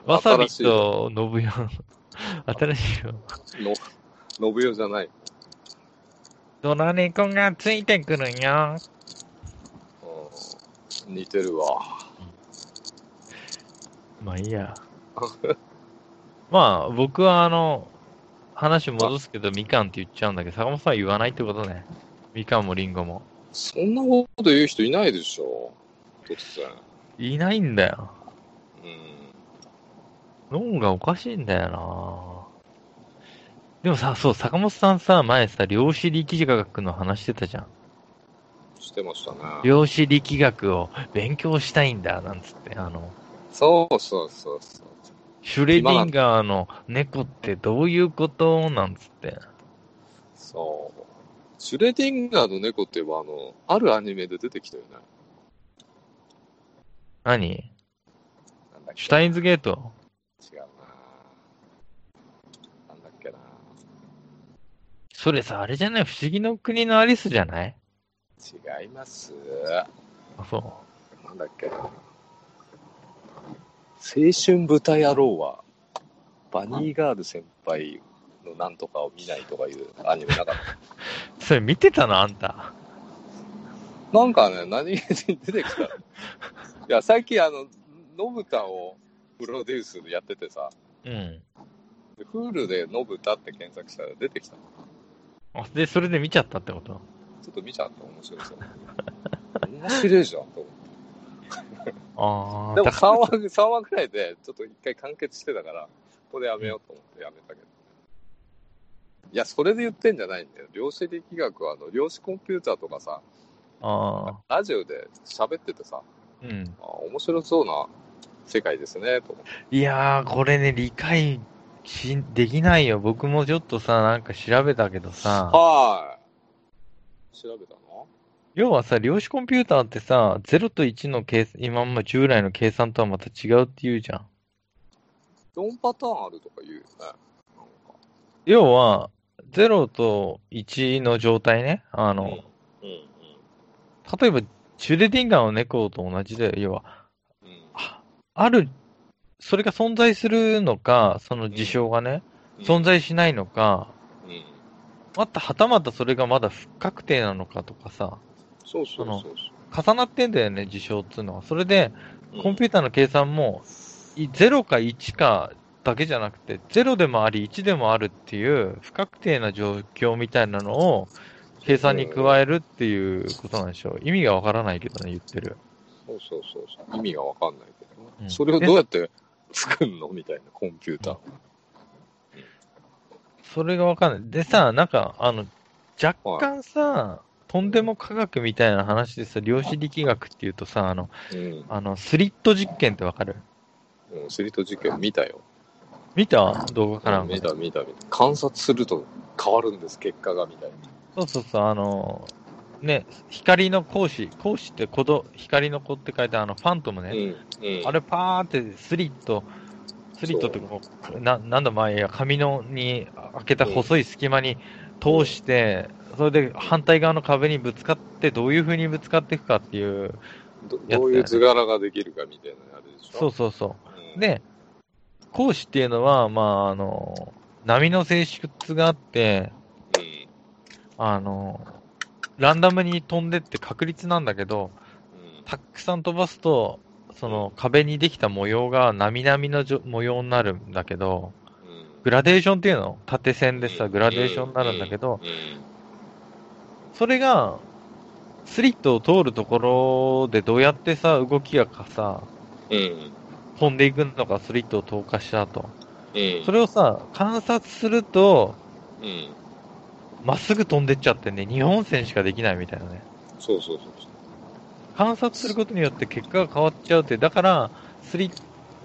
わさびと信代。新しいよ。ん。の、信代じゃない。ドラレコがついてくるよ。うん。似てるわ。まあいいや。まあ、僕はあの、話戻すけど、みかんって言っちゃうんだけど、坂本さんは言わないってことね。みかんもりんごも。そんなこと言う人いないでしょ。突然。いないんだよ。うん。脳がおかしいんだよなでもさ、そう、坂本さんさ、前さ、量子力学の話してたじゃん。してましたね。量子力学を勉強したいんだ、なんつって。あの、そうそうそうそう。シュレディンガーの猫ってどういうこと？なんつって。そう。シュレディンガーの猫ってば、あの、あるアニメで出てきたよね。何？シュタインズゲート？違うななんだっけなそれさ、あれじゃない？不思議の国のアリスじゃない？違います。あ、そう。なんだっけな青春豚野郎は、バニーガール先輩のなんとかを見ないとかいうアニメなかっ それ見てたの？あんた。た。なんかね、何気に出てきた。いや、最近あの、のぶたをプロデュースでやっててさ、うん。でフールでのぶたって検索したら出てきた。あで、それで見ちゃったってこと？ちょっと見ちゃった、面白そう。面白いじゃん、と思って。ああ。でもだか3話、3話くらいで、ちょっと一回完結してたから、ここでやめようと思ってやめたけど。いや、それで言ってんじゃないんだよ。量子力学は、あの、量子コンピューターとかさ、ああ。ラジオで喋っててさ、うん。あ面白そうな世界ですね、と。いやー、これね、理解し、できないよ。僕もちょっとさ、なんか調べたけどさ、はい。調べたの？要はさ、量子コンピューターってさ、0と1の計算、今ま従来の計算とはまた違うって言うじゃん。?4 パターンあるとか言うよね。要は、0と1の状態ね。あの、うん。うん。例えば、シュレディンガーの猫と同じで、要は、うん。ある、それが存在するのか、その事象がね、うん。存在しないのか、うん。また、はたまたそれがまだ不確定なのかとかさ、そうそうそう。重なってんだよね、事象っていうのは。それで、うんコンピューターの計算も、い0か1かだけじゃなくて、0でもあり、1でもあるっていう不確定な状況みたいなのを計算に加えるっていうことなんでしょう。意味がわからないけどね、言ってる。そうそうそうそう。意味がわかんないけどね、うんそれをどうやって作るの？みたいな、コンピューターを。それがわかんない。でさ、なんか、あの、若干さ、とんでも科学みたいな話でさ、量子力学っていうとさ、あの、うん。あの、スリット実験ってわかる？うん、スリット実験見たよ。見た？動画かなんかで見た見た見た。観察すると変わるんです、結果がみたいな。そうそうそう、あの、ね、光の光子、光子って子ど、光の子って書いてあの、ファントムね。うん。うん。あれパーってスリット、スリットってこう、な、なんだ前や、紙のに開けた細い隙間に通して、それで反対側の壁にぶつかって、どういう風にぶつかっていくかっていう、どどういう図柄ができるかみたいなあれでしょ？そうそうそうん。う。で、光子っていうのは、まあ、あの、波の性質があって、うん。あの、ランダムに飛んでって確率なんだけど、うん。たくさん飛ばすと、その壁にできた模様が波々のじょ模様になるんだけど、うん。グラデーションっていうの？縦線でさ、うんグラデーションになるんだけど、うん。それが、スリットを通るところでどうやってさ、動きがかさ、うん。飛んでいくのか、スリットを投下した後。うん。それをさ、観察すると、うん。まっすぐ飛んでっちゃってね、日本線しかできないみたいなね。そうそうそうそう観察することによって結果が変わっちゃうって、だから、スリッ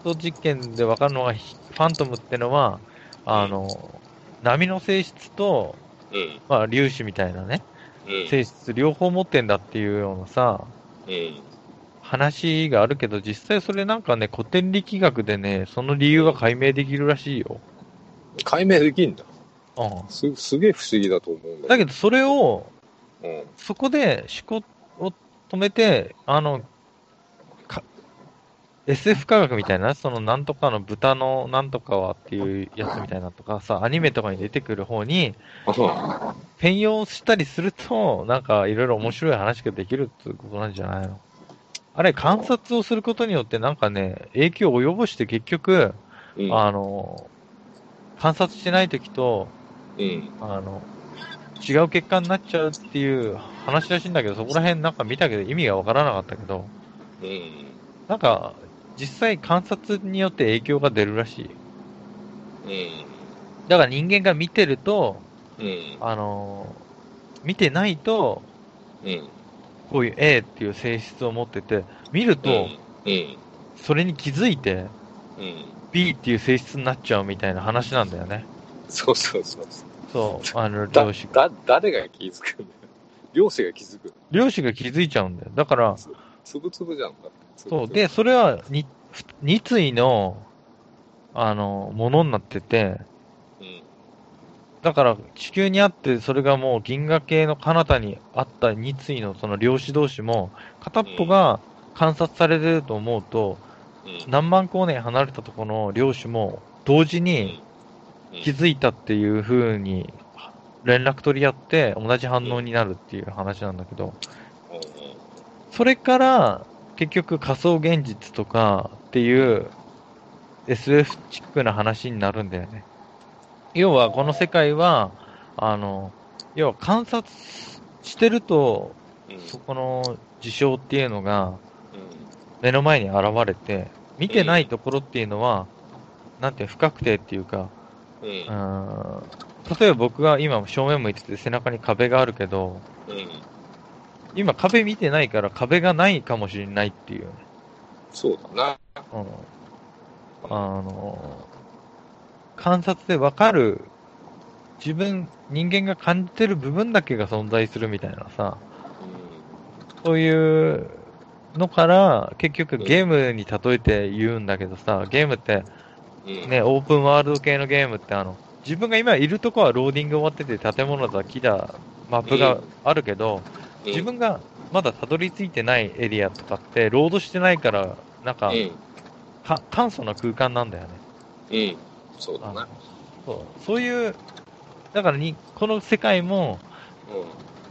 ト実験でわかるのは、ファントムってのは、あの、波の性質と、う。ん。まあ、粒子みたいなね、うん。性質両方持ってんだっていうようなさ、うん。話があるけど、実際それなんかね、古典力学でね、その理由は解明できるらしいよ。解明できんだ。うん。す、すげえ不思議だと思うんだだけど、それを、ど。うん。そこで思考を止めて、あの、か SF 科学みたいな、そのなんとかの豚のなんとかはっていうやつみたいなとかさ、アニメとかに出てくる方に、変容したりすると、なんかいろいろ面白い話ができるってことなんじゃないの？あれ、観察をすることによってなんかね、影響を及ぼして結局、うん。あの、観察してない時と、うん。あの、違う結果になっちゃうっていう話らしいんだけど、そこら辺なんか見たけど意味がわからなかったけど、うん。なんか、実際観察によって影響が出るらしい。うん。だから人間が見てると、うん。あの、見てないと、うん。こういう A っていう性質を持ってて、見ると、うん。それに気づいてうん。B っていう性質になっちゃうみたいな話なんだよね。そうそうそう。そう、あの、だ漁師、だ、誰が気づくんだよ。漁師が気づく。漁師が気づいちゃうんだよ。だから、つぶつぶじゃん。そう。で、それはに、二対の、あの、ものになってて、うん。だから地球にあって、それがもう銀河系の彼方にあった二対のその量子同士も、片っぽが観察されてると思うと、うん。何万光年離れたところの量子も同時に気づいたっていう風に連絡取り合って同じ反応になるっていう話なんだけど、それから結局仮想現実とかっていう SF チックな話になるんだよね。要はこの世界は、あの、要は観察してると、うん。そこの事象っていうのがうん。目の前に現れて、見てないところっていうのは、なんて不確定っていうか、うん。例えば僕が今正面向いてて背中に壁があるけど、うん。今壁見てないから壁がないかもしれないっていうね。そうだな。うん。あの、観察でわかる、自分、人間が感じてる部分だけが存在するみたいなさ、そういうのから、結局ゲームに例えて言うんだけどさ、ゲームって、うん。うん。ね、オープンワールド系のゲームってあの、自分が今いるとこはローディング終わってて建物だ、木だ、マップがあるけど、うん、自分がまだたどり着いてないエリアとかって、ロードしてないから、なんか、うん。か簡素な空間なんだよね。うん。そうだな。そうそういう、だからに、この世界もう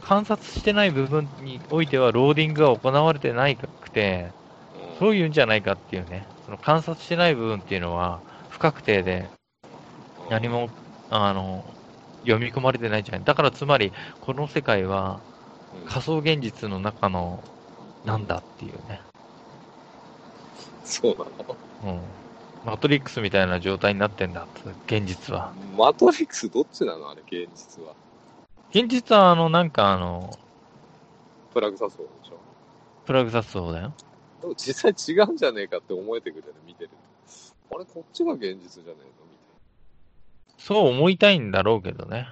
観察してない部分においてはローディングが行われてないくて、ん。そういうんじゃないかっていうね。その観察してない部分っていうのは不確定でうん。何も、あの、読み込まれてないじゃない。だからつまり、この世界はうん仮想現実の中の、なんだっていうね。そうなの？うん。マトリックスみたいな状態になってんだ現実は。マトリックスどっちなの？あれ、現実は。現実は、あの、なんかあの、プラグサスでしょ。プラグ殺そうだよ。でも実際違うんじゃねえかって思えてくるよね、見てると。あれ、こっちが現実じゃねえの？みたいそう思いたいんだろうけどね。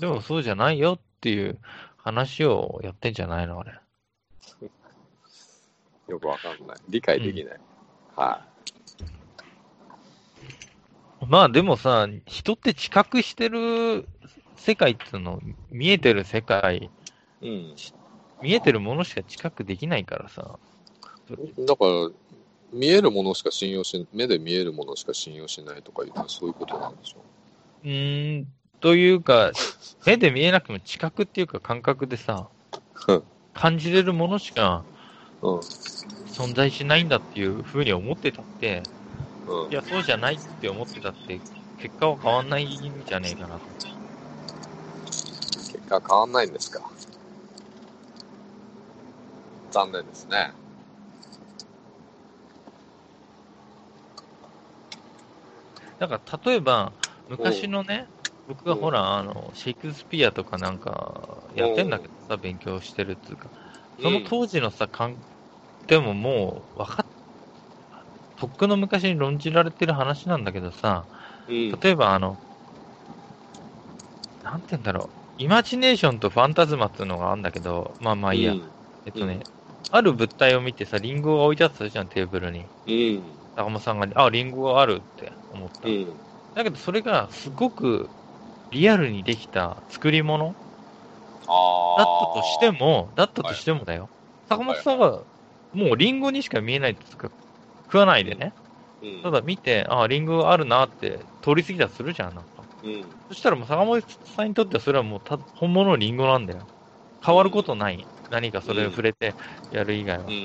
でもそうじゃないよっていう話をやってんじゃないのあれ。な。よくわかんない。理解できない。はまあでもさ、人って知覚してる世界っていうの、見えてる世界、い。うん。見えてるものしか知覚できないからさ。だから、見えるものしか信用し、目で見えるものしか信用しないとか言うのはそういうことなんでしょうーん、というか、目で見えなくても知覚っていうか感覚でさうん、感じれるものしかうん。存在しないんだっていうふうに思ってたって、うんい。や、そうじゃないって思ってたって、結果は変わんないんじゃねえかなと。結果変わんないんですか。残念ですね。だから、例えば、昔のね、僕がほら、あの、シェイクスピアとかなんかやってんだけどさ、勉強してるっていうか、その当時のさ、感でももう、わかっ、とっくの昔に論じられてる話なんだけどさ、うん。例えばあの、なんて言うんだろう、イマジネーションとファンタズマっていうのがあるんだけど、まあまあいいや、うん。えっとね、うんある物体を見てさ、リンゴが置いてあったじゃん、テーブルに。うん。高本さんが、あ、リンゴがあるって思った。うん。だけどそれがすごくリアルにできた作り物。だったとしても、だったとしてもだよ。坂本さんがもうリンゴにしか見えないっていうか、食わないでね。うん、ただ見て、あ、リンゴあるなって通り過ぎたりするじゃん、なんか。うん。そしたらもう坂本さんにとってはそれはもうた本物のリンゴなんだよ。変わることない。何かそれを触れてやる以外は。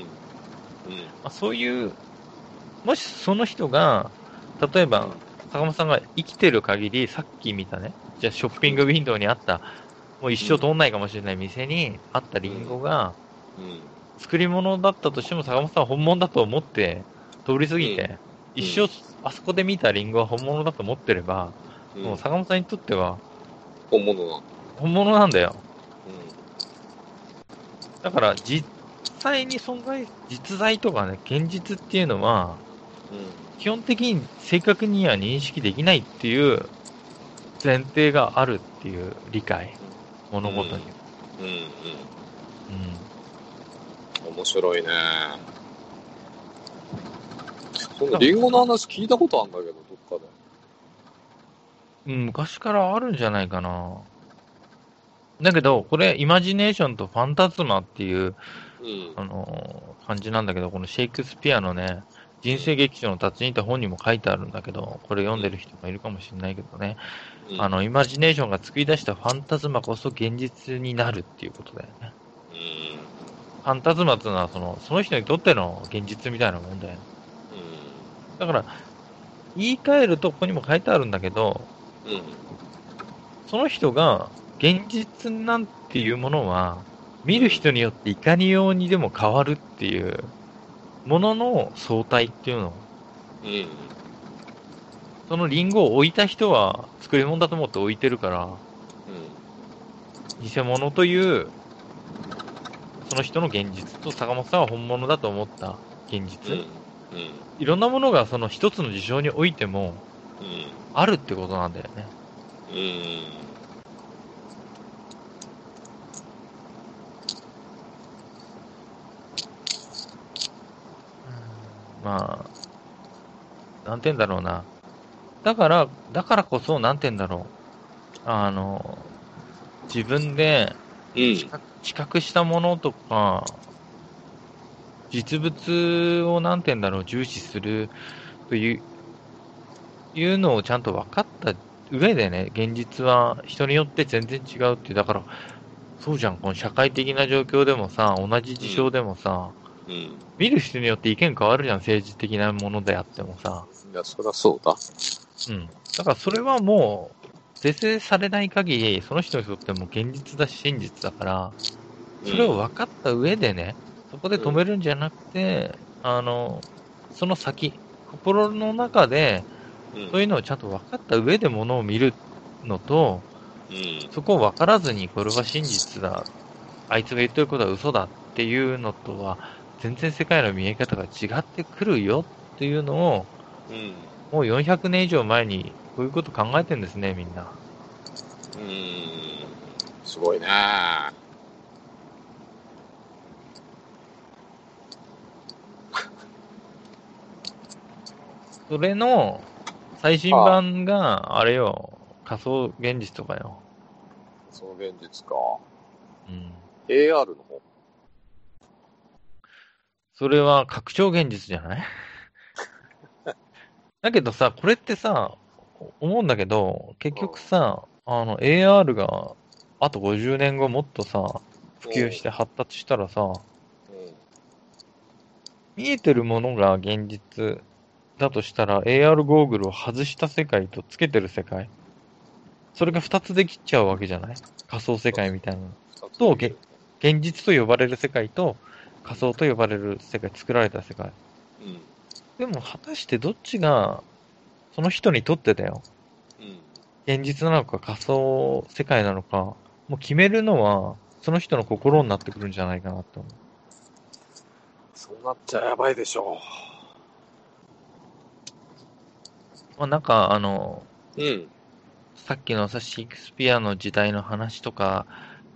まあ、そういう、もしその人が、例えば、坂本さんが生きてる限り、さっき見たね、じゃあショッピングウィンドウにあった、もう一生通んないかもしれない店にあったリンゴが、うん。作り物だったとしても坂本さんは本物だと思って通り過ぎて、一生あそこで見たリンゴは本物だと思ってれば、うん。もう坂本さんにとっては本物な。本物なんだよ。うだから実際に存在、実在とかね、現実っていうのは。基本的に正確には認識できないっていう前提があるっていう理解、物事に。うん。うん。うん。面白いね。そのリンゴの話聞いたことあるんだけど、どっかで。うん、昔からあるんじゃないかな。だけど、これ、イマジネーションとファンタズマっていう、うん。あのー感じなんだけど、このシェイクスピアのね、人生劇場の達人って本にも書いてあるんだけど、これ読んでる人もいるかもしれないけどね、うんあ、の、イマジネーションが作り出したファンタズマこそ現実になるっていうことだよね。うん。ファンタズマっていうのは、その、その人にとっての現実みたいなもんだよね。だから、言い換えると、ここにも書いてあるんだけど、うん。うん。その人が現実なんていうものは、見る人によっていかにようにでも変わるっていうものの相対っていうの。うん。そのリンゴを置いた人は作り物だと思って置いてるから、偽物という、その人の現実と坂本さんは本物だと思った現うん。実。うん。いろんなものがその一つの事象においてもうん。あるってことなんだよね。うん。まあ、なんて言うんだろうな。だから、だからこそ、なんて言うんだろう。あの、自分でうん。知覚したものとか、実物をなんて言うんだろう、重視するという、いうのをちゃんと分かった上でね、現実は人によって全然違うってだから、そうじゃん、この社会的な状況でもさ、同じ事象でもさ、うん。見る人によって意見変わるじゃん、政治的なものであってもさ。いや、そりゃそうだ。うん。だからそれはもう、是正されない限り、その人にとっても現実だし真実だから、それを分かった上でね、そこで止めるんじゃなくて、あの、その先、心の中で、うん。そういうのをちゃんと分かった上でものを見るのと、うん。そこを分からずに、これは真実だ、あいつが言ってることは嘘だっていうのとは、全然世界の見え方が違ってくるよっていうのを、うん。もう400年以上前にこういうこと考えてんですね、みんな。うん。すごいね。それの最新版が、あれよ、仮想現実とかよ。その現実か。うん。AR の方？それは拡張現実じゃない？だけどさ、これってさ、思うんだけど、結局さ、あの、AR があと50年後もっとさ、普及して発達したらさ、うん。見えてるものが現実だとしたら AR ゴーグルを外した世界とつけてる世界。それが2つできちゃうわけじゃない？仮想世界みたいな。とげ現実と呼ばれる世界と仮想と呼ばれる世界、作られた世界。うん。でも、果たしてどっちが、その人にとってだよ。うん。現実なのか仮想世界なのか、もう決めるのは、その人の心になってくるんじゃないかなって思う。そうなっちゃやばいでしょまあ、なんか、あの、う。うん。さっきのさ、シェイクスピアの時代の話とか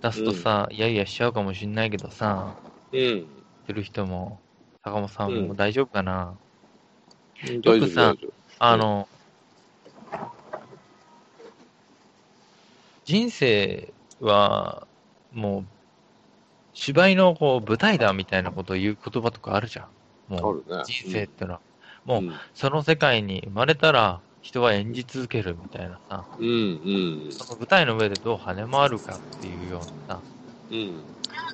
出すとさ、いやいやしちゃうかもしんないけどさ、うん。言ってる人も、坂本さんうんも大丈夫かな、大丈夫、さ大丈夫。あの、人生は、もう、芝居のこう舞台だみたいなことを言う言葉とかあるじゃん。あもう。人生ってのは。もう、うん。その世界に生まれたら人は演じ続けるみたいなさ、うん。うん。その舞台の上でどう跳ね回るかっていうようなさ、うん。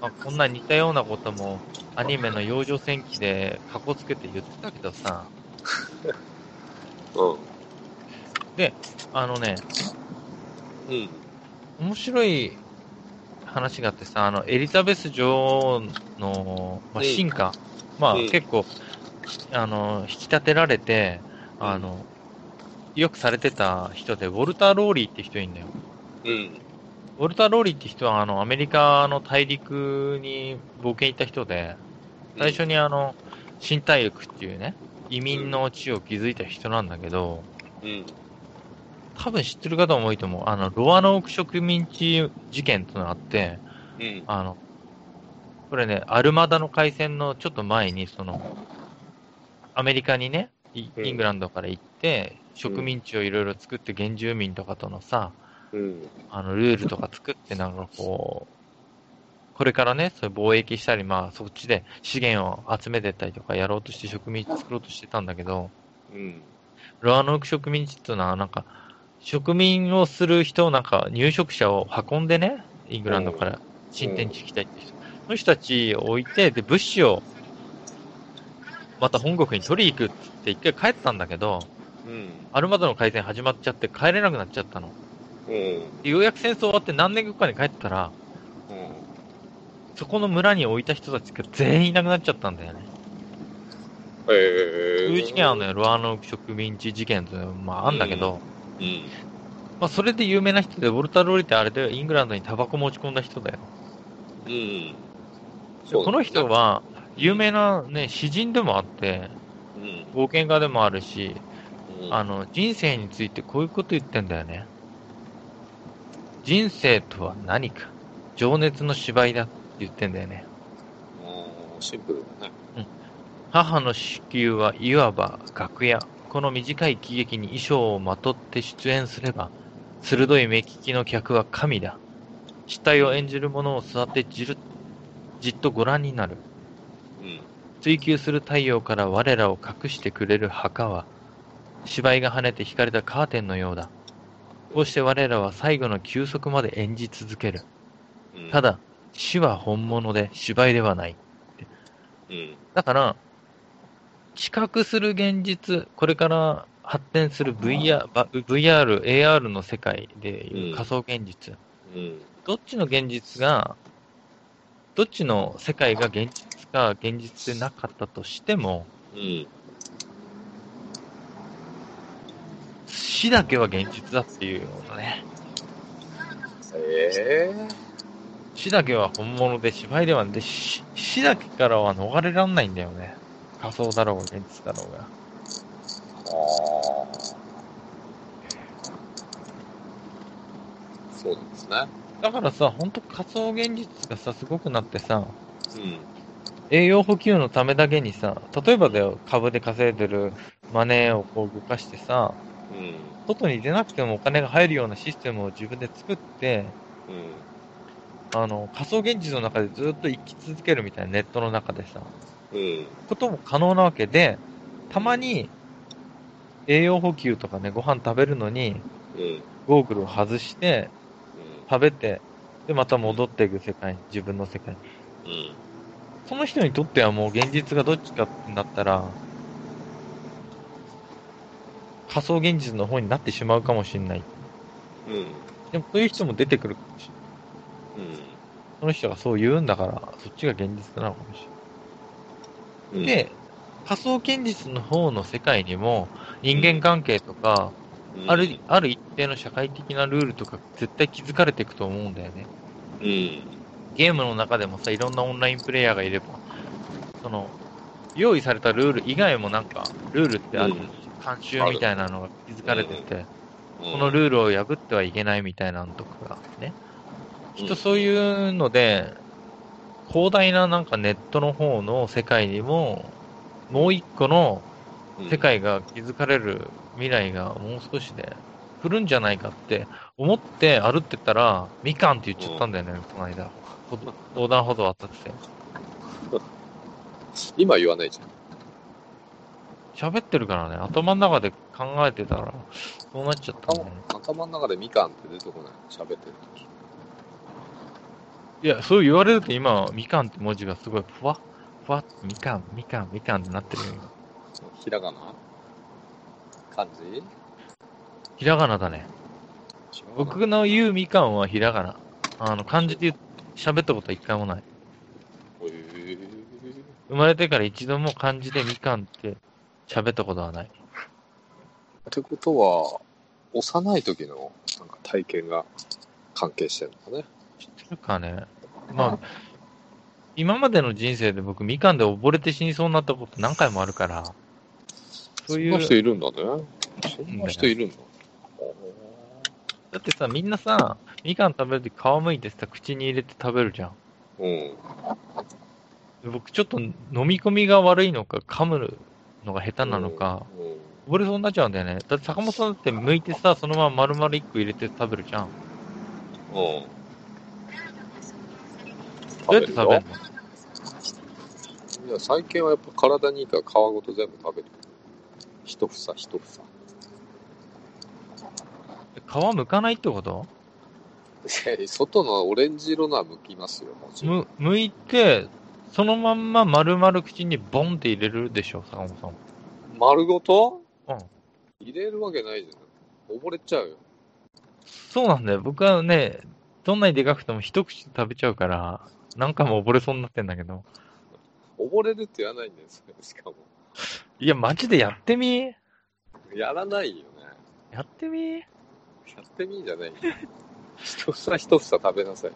まあ、こんな似たようなこともアニメの幼女戦記でカッコつけて言ってたけどさ、うん。あのね、うん。面白い話があってさ、あの、エリザベス女王の、まあ、うん進化、まあ、うん結構、あの、引き立てられて、あの、よくされてた人で、ウォルター・ローリーって人いんだよ。うん。ウォルター・ローリーって人は、あの、アメリカの大陸に冒険行った人で、最初にあの、新大陸っていうね、移民の地を築いた人なんだけど、うん。多分知ってる方も多いと思う。あの、ロアノーク植民地事件というのがあって、うん。あの、これね、アルマダの海戦のちょっと前に、その、アメリカにね、イングランドから行って、植民地をいろいろ作って原住民とかとのさ、うん。あの、ルールとか作ってなんかこう、これからね、そういう貿易したり、まあ、そっちで資源を集めてったりとかやろうとして植民地作ろうとしてたんだけど、うん。ロアノーク植民地っていうのは、なんか、植民をする人、なんか入植者を運んでね、イングランドから新天地行きたいって人。その人たちを置いて、で、物資を、また本国に取り行くって言って一回帰ったんだけど、うん。アルマダの海戦始まっちゃって帰れなくなっちゃったの。うん。でようやく戦争終わって何年後かに帰ったら、うん。そこの村に置いた人たちが全員いなくなっちゃったんだよね。ええそういう事件あるのよ、ロアノーク植民地事件っていうのまああんだけど、うん。まあそれで有名な人で、ウォルター・ローリーってあれでイングランドにタバコ持ち込んだ人だよ。うん。この人は、有名なね、詩人でもあって、うん。冒険家でもあるし、うん。あの、人生についてこういうこと言ってんだよね。人生とは何か？情熱の芝居だって言ってんだよね。うんシンプルだね。母の子宮はいわば楽屋。この短い喜劇に衣装をまとって出演すれば、鋭い目利きの客は神だ。死体を演じる者を座ってじるじっとご覧になる。うん。追求する太陽から我らを隠してくれる墓は、芝居が跳ねて引かれたカーテンのようだ。こうして我らは最後の休息まで演じ続ける。うんた、だ、死は本物で芝居ではない。うん。だから、知覚する現実、これから発展する VR、ば VR、AR の世界でいう仮想現実、うん。どっちの現実が、どっちの世界が現実か現実でなかったとしても、うん。死だけは現実だっていうようなね。ええ死だけは本物で芝居ではんで、死死だけからは逃れられないんだよね。仮想だろうが現実だろうが。ああ。そうなんですね。だからさ、ほんと仮想現実がさ、すごくなってさ、うん。栄養補給のためだけにさ、例えばだよ、株で稼いでるマネーをこう動かしてさ、うん。外に出なくてもお金が入るようなシステムを自分で作って、うん。あの、仮想現実の中でずっと生き続けるみたいなネットの中でさ、うん。ことも可能なわけで、たまに栄養補給とかね、ご飯食べるのに、うん。ゴーグルを外して、食べて、で、また戻っていく世界に、自分の世界に。うん。その人にとってはもう現実がどっちかってなったら、仮想現実の方になってしまうかもしれない。うん。でもそういう人も出てくるかもしれない。うん。その人がそう言うんだから、そっちが現実なのかもしれない。うん、で、仮想現実の方の世界にも人間関係とか、うんある、ある一定の社会的なルールとか絶対気づかれていくと思うんだよね。うん。ゲームの中でもさ、いろんなオンラインプレイヤーがいれば、その、用意されたルール以外もなんか、ルールってあるうん慣習みたいなのが気づかれてて、ここのルールを破ってはいけないみたいなのとかがね。きっとそういうので、広大ななんかネットの方の世界にも、もう一個の世界が築かれる未来がもう少しで来るんじゃないかって思って歩ってたら、みかんって言っちゃったんだよね、この間。横断歩道渡ってて。今言わないじゃん。喋ってるからね、頭の中で考えてたら、そうなっちゃったね。頭の中でみかんって出てこない？喋ってる時。いや、そう言われると今、みかんって文字がすごいふわっ、ふわっ、みかん、みかん、みかんってなってるよ。今ひらがな？漢字？ひらがなだね。僕の言うみかんはひらがな。あの、漢字で言う喋ったことは一回もない。生まれてから一度も漢字でみかんって喋ったことはない。ってことは、幼い時のなんか体験が関係してるのかね。知ってるかね。まあ、今までの人生で僕みかんで溺れて死にそうになったこと何回もあるから、そういそんな人う、いるんだね。そんな人いるんだ。だってさ、みんなさ、みかん食べるとき皮むいてさ、口に入れて食べるじゃん。うん。で僕ちょっと飲み込みが悪いのか、噛むのが下手なのか、うん。溺れそうになっちゃうんだよね。だって坂本さんだって剥いてさ、そのまま丸々一個入れて食べるじゃん。うん。うん。どうやって食べるの？いや、最近はやっぱ体にいいから皮ごと全部食べる。一房一房。皮剥かないってこと？外のオレンジ色のは剥きますよ、もちろん。む、剥いて、そのまんま丸々口にボンって入れるでしょ、坂本さん。丸ごと？うん。入れるわけないじゃん。溺れちゃうよ。そうなんだよ。僕はね、どんなにでかくても一口で食べちゃうから、何回も溺れそうになってんだけど。溺れるって言わないんですよ、しかも。いや、マジでやってみ？やらないよね。やってみ？やってみんじゃないよ。一房一房食べなさい。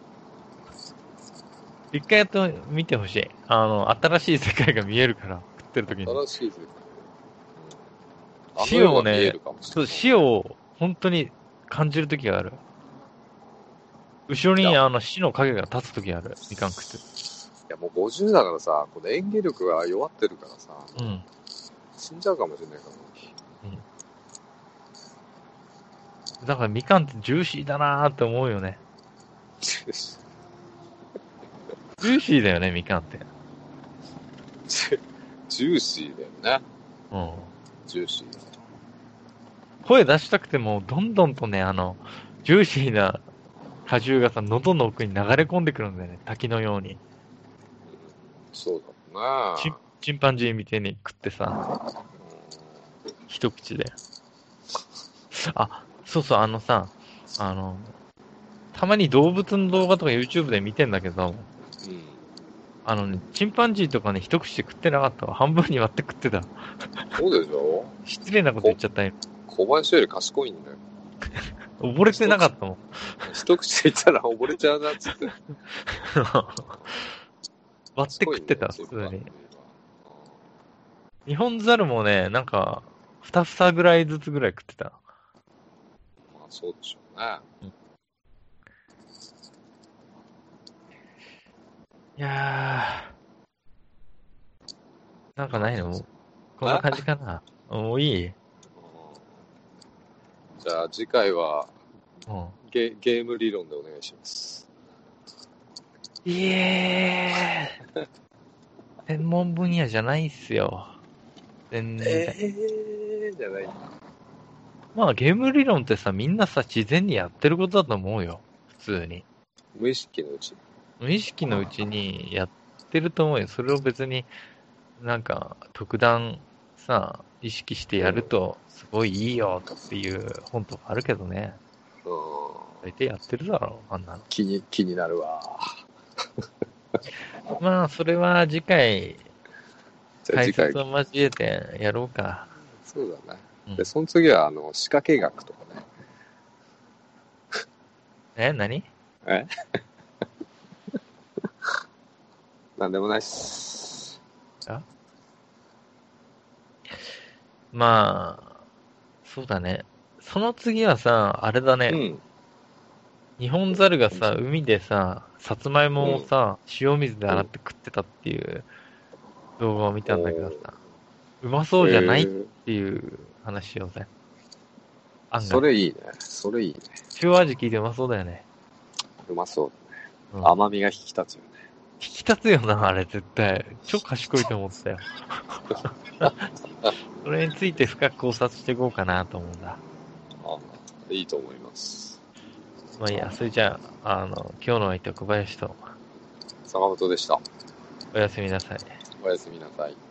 一回やってみてほしい。あの、新しい世界が見えるから、食ってる時に。新しい世界。うん塩をねそう死を本当に感じる時がある。後ろにあの死の影が立つ時がある。みかん食って。いや、もう50だからさ、この演技力が弱ってるからさ、うん。死んじゃうかもしれないから、だからみかんってジューシーだなーって思うよね。ジューシーだよね、みかんって。ジューシーだよね。うん。ジューシーだ。声出したくても、どんどんとね、あの、ジューシーな果汁がさ、喉の奥に流れ込んでくるんだよね。滝のように。うんそうだなチンチンパンジーみたいに食ってさ、一口で。あ、そうそう、あのさ、あの、たまに動物の動画とか YouTube で見てんだけど、うん。あのね、チンパンジーとかね、一口で食ってなかったわ。半分に割って食ってた。そうでしょ？失礼なこと言っちゃったよ。小林より賢いんだよ。溺れてなかったもん。一口でいったら溺れちゃうなっつって。割って食ってた、普通に日本ザルもね、なんか、二房ぐらいずつぐらい食ってた。まあそうでしょうね。いやー。なんかないの？こんな感じかな？もういい？うんじゃあ次回はうん。ゲゲーム理論でお願いします。いえー。専門分野じゃないっすよ。全然。えーじゃない。まあゲーム理論ってさ、みんなさ、自然にやってることだと思うよ。普通に。無意識のうちに。無意識のうちにやってると思うよ。それを別になんか特段さ、意識してやるとすごいいいよっていう本とかあるけどね。うん。大体やってるだろう、あんなの。気に、気になるわ。まあ、それは次回解じゃあ次回説、を交えてやろうか。そうだね。うんで、その次は、あの、仕掛け学とかね。え、何？なんでもないっす。まあ、そうだね。その次はさ、あれだね。うん。日本猿がさ、海でさ、さつまいもをさ、塩水で洗って食ってたっていう動画を見たんだけどさ、うまそうじゃないっえーていう話しようぜ。案そ外。れいいね。それいいね。塩味聞いてうまそうだよね。うまそううんだね。甘みが引き立つよね。引き立つよな、あれ絶対。超賢いと思ったよ。それについて深く考察していこうかなと思うんだ。あいいと思います。まあいいや、それじゃあ、あの、今日の相手は小林と、坂本でした。おやすみなさい。おやすみなさい。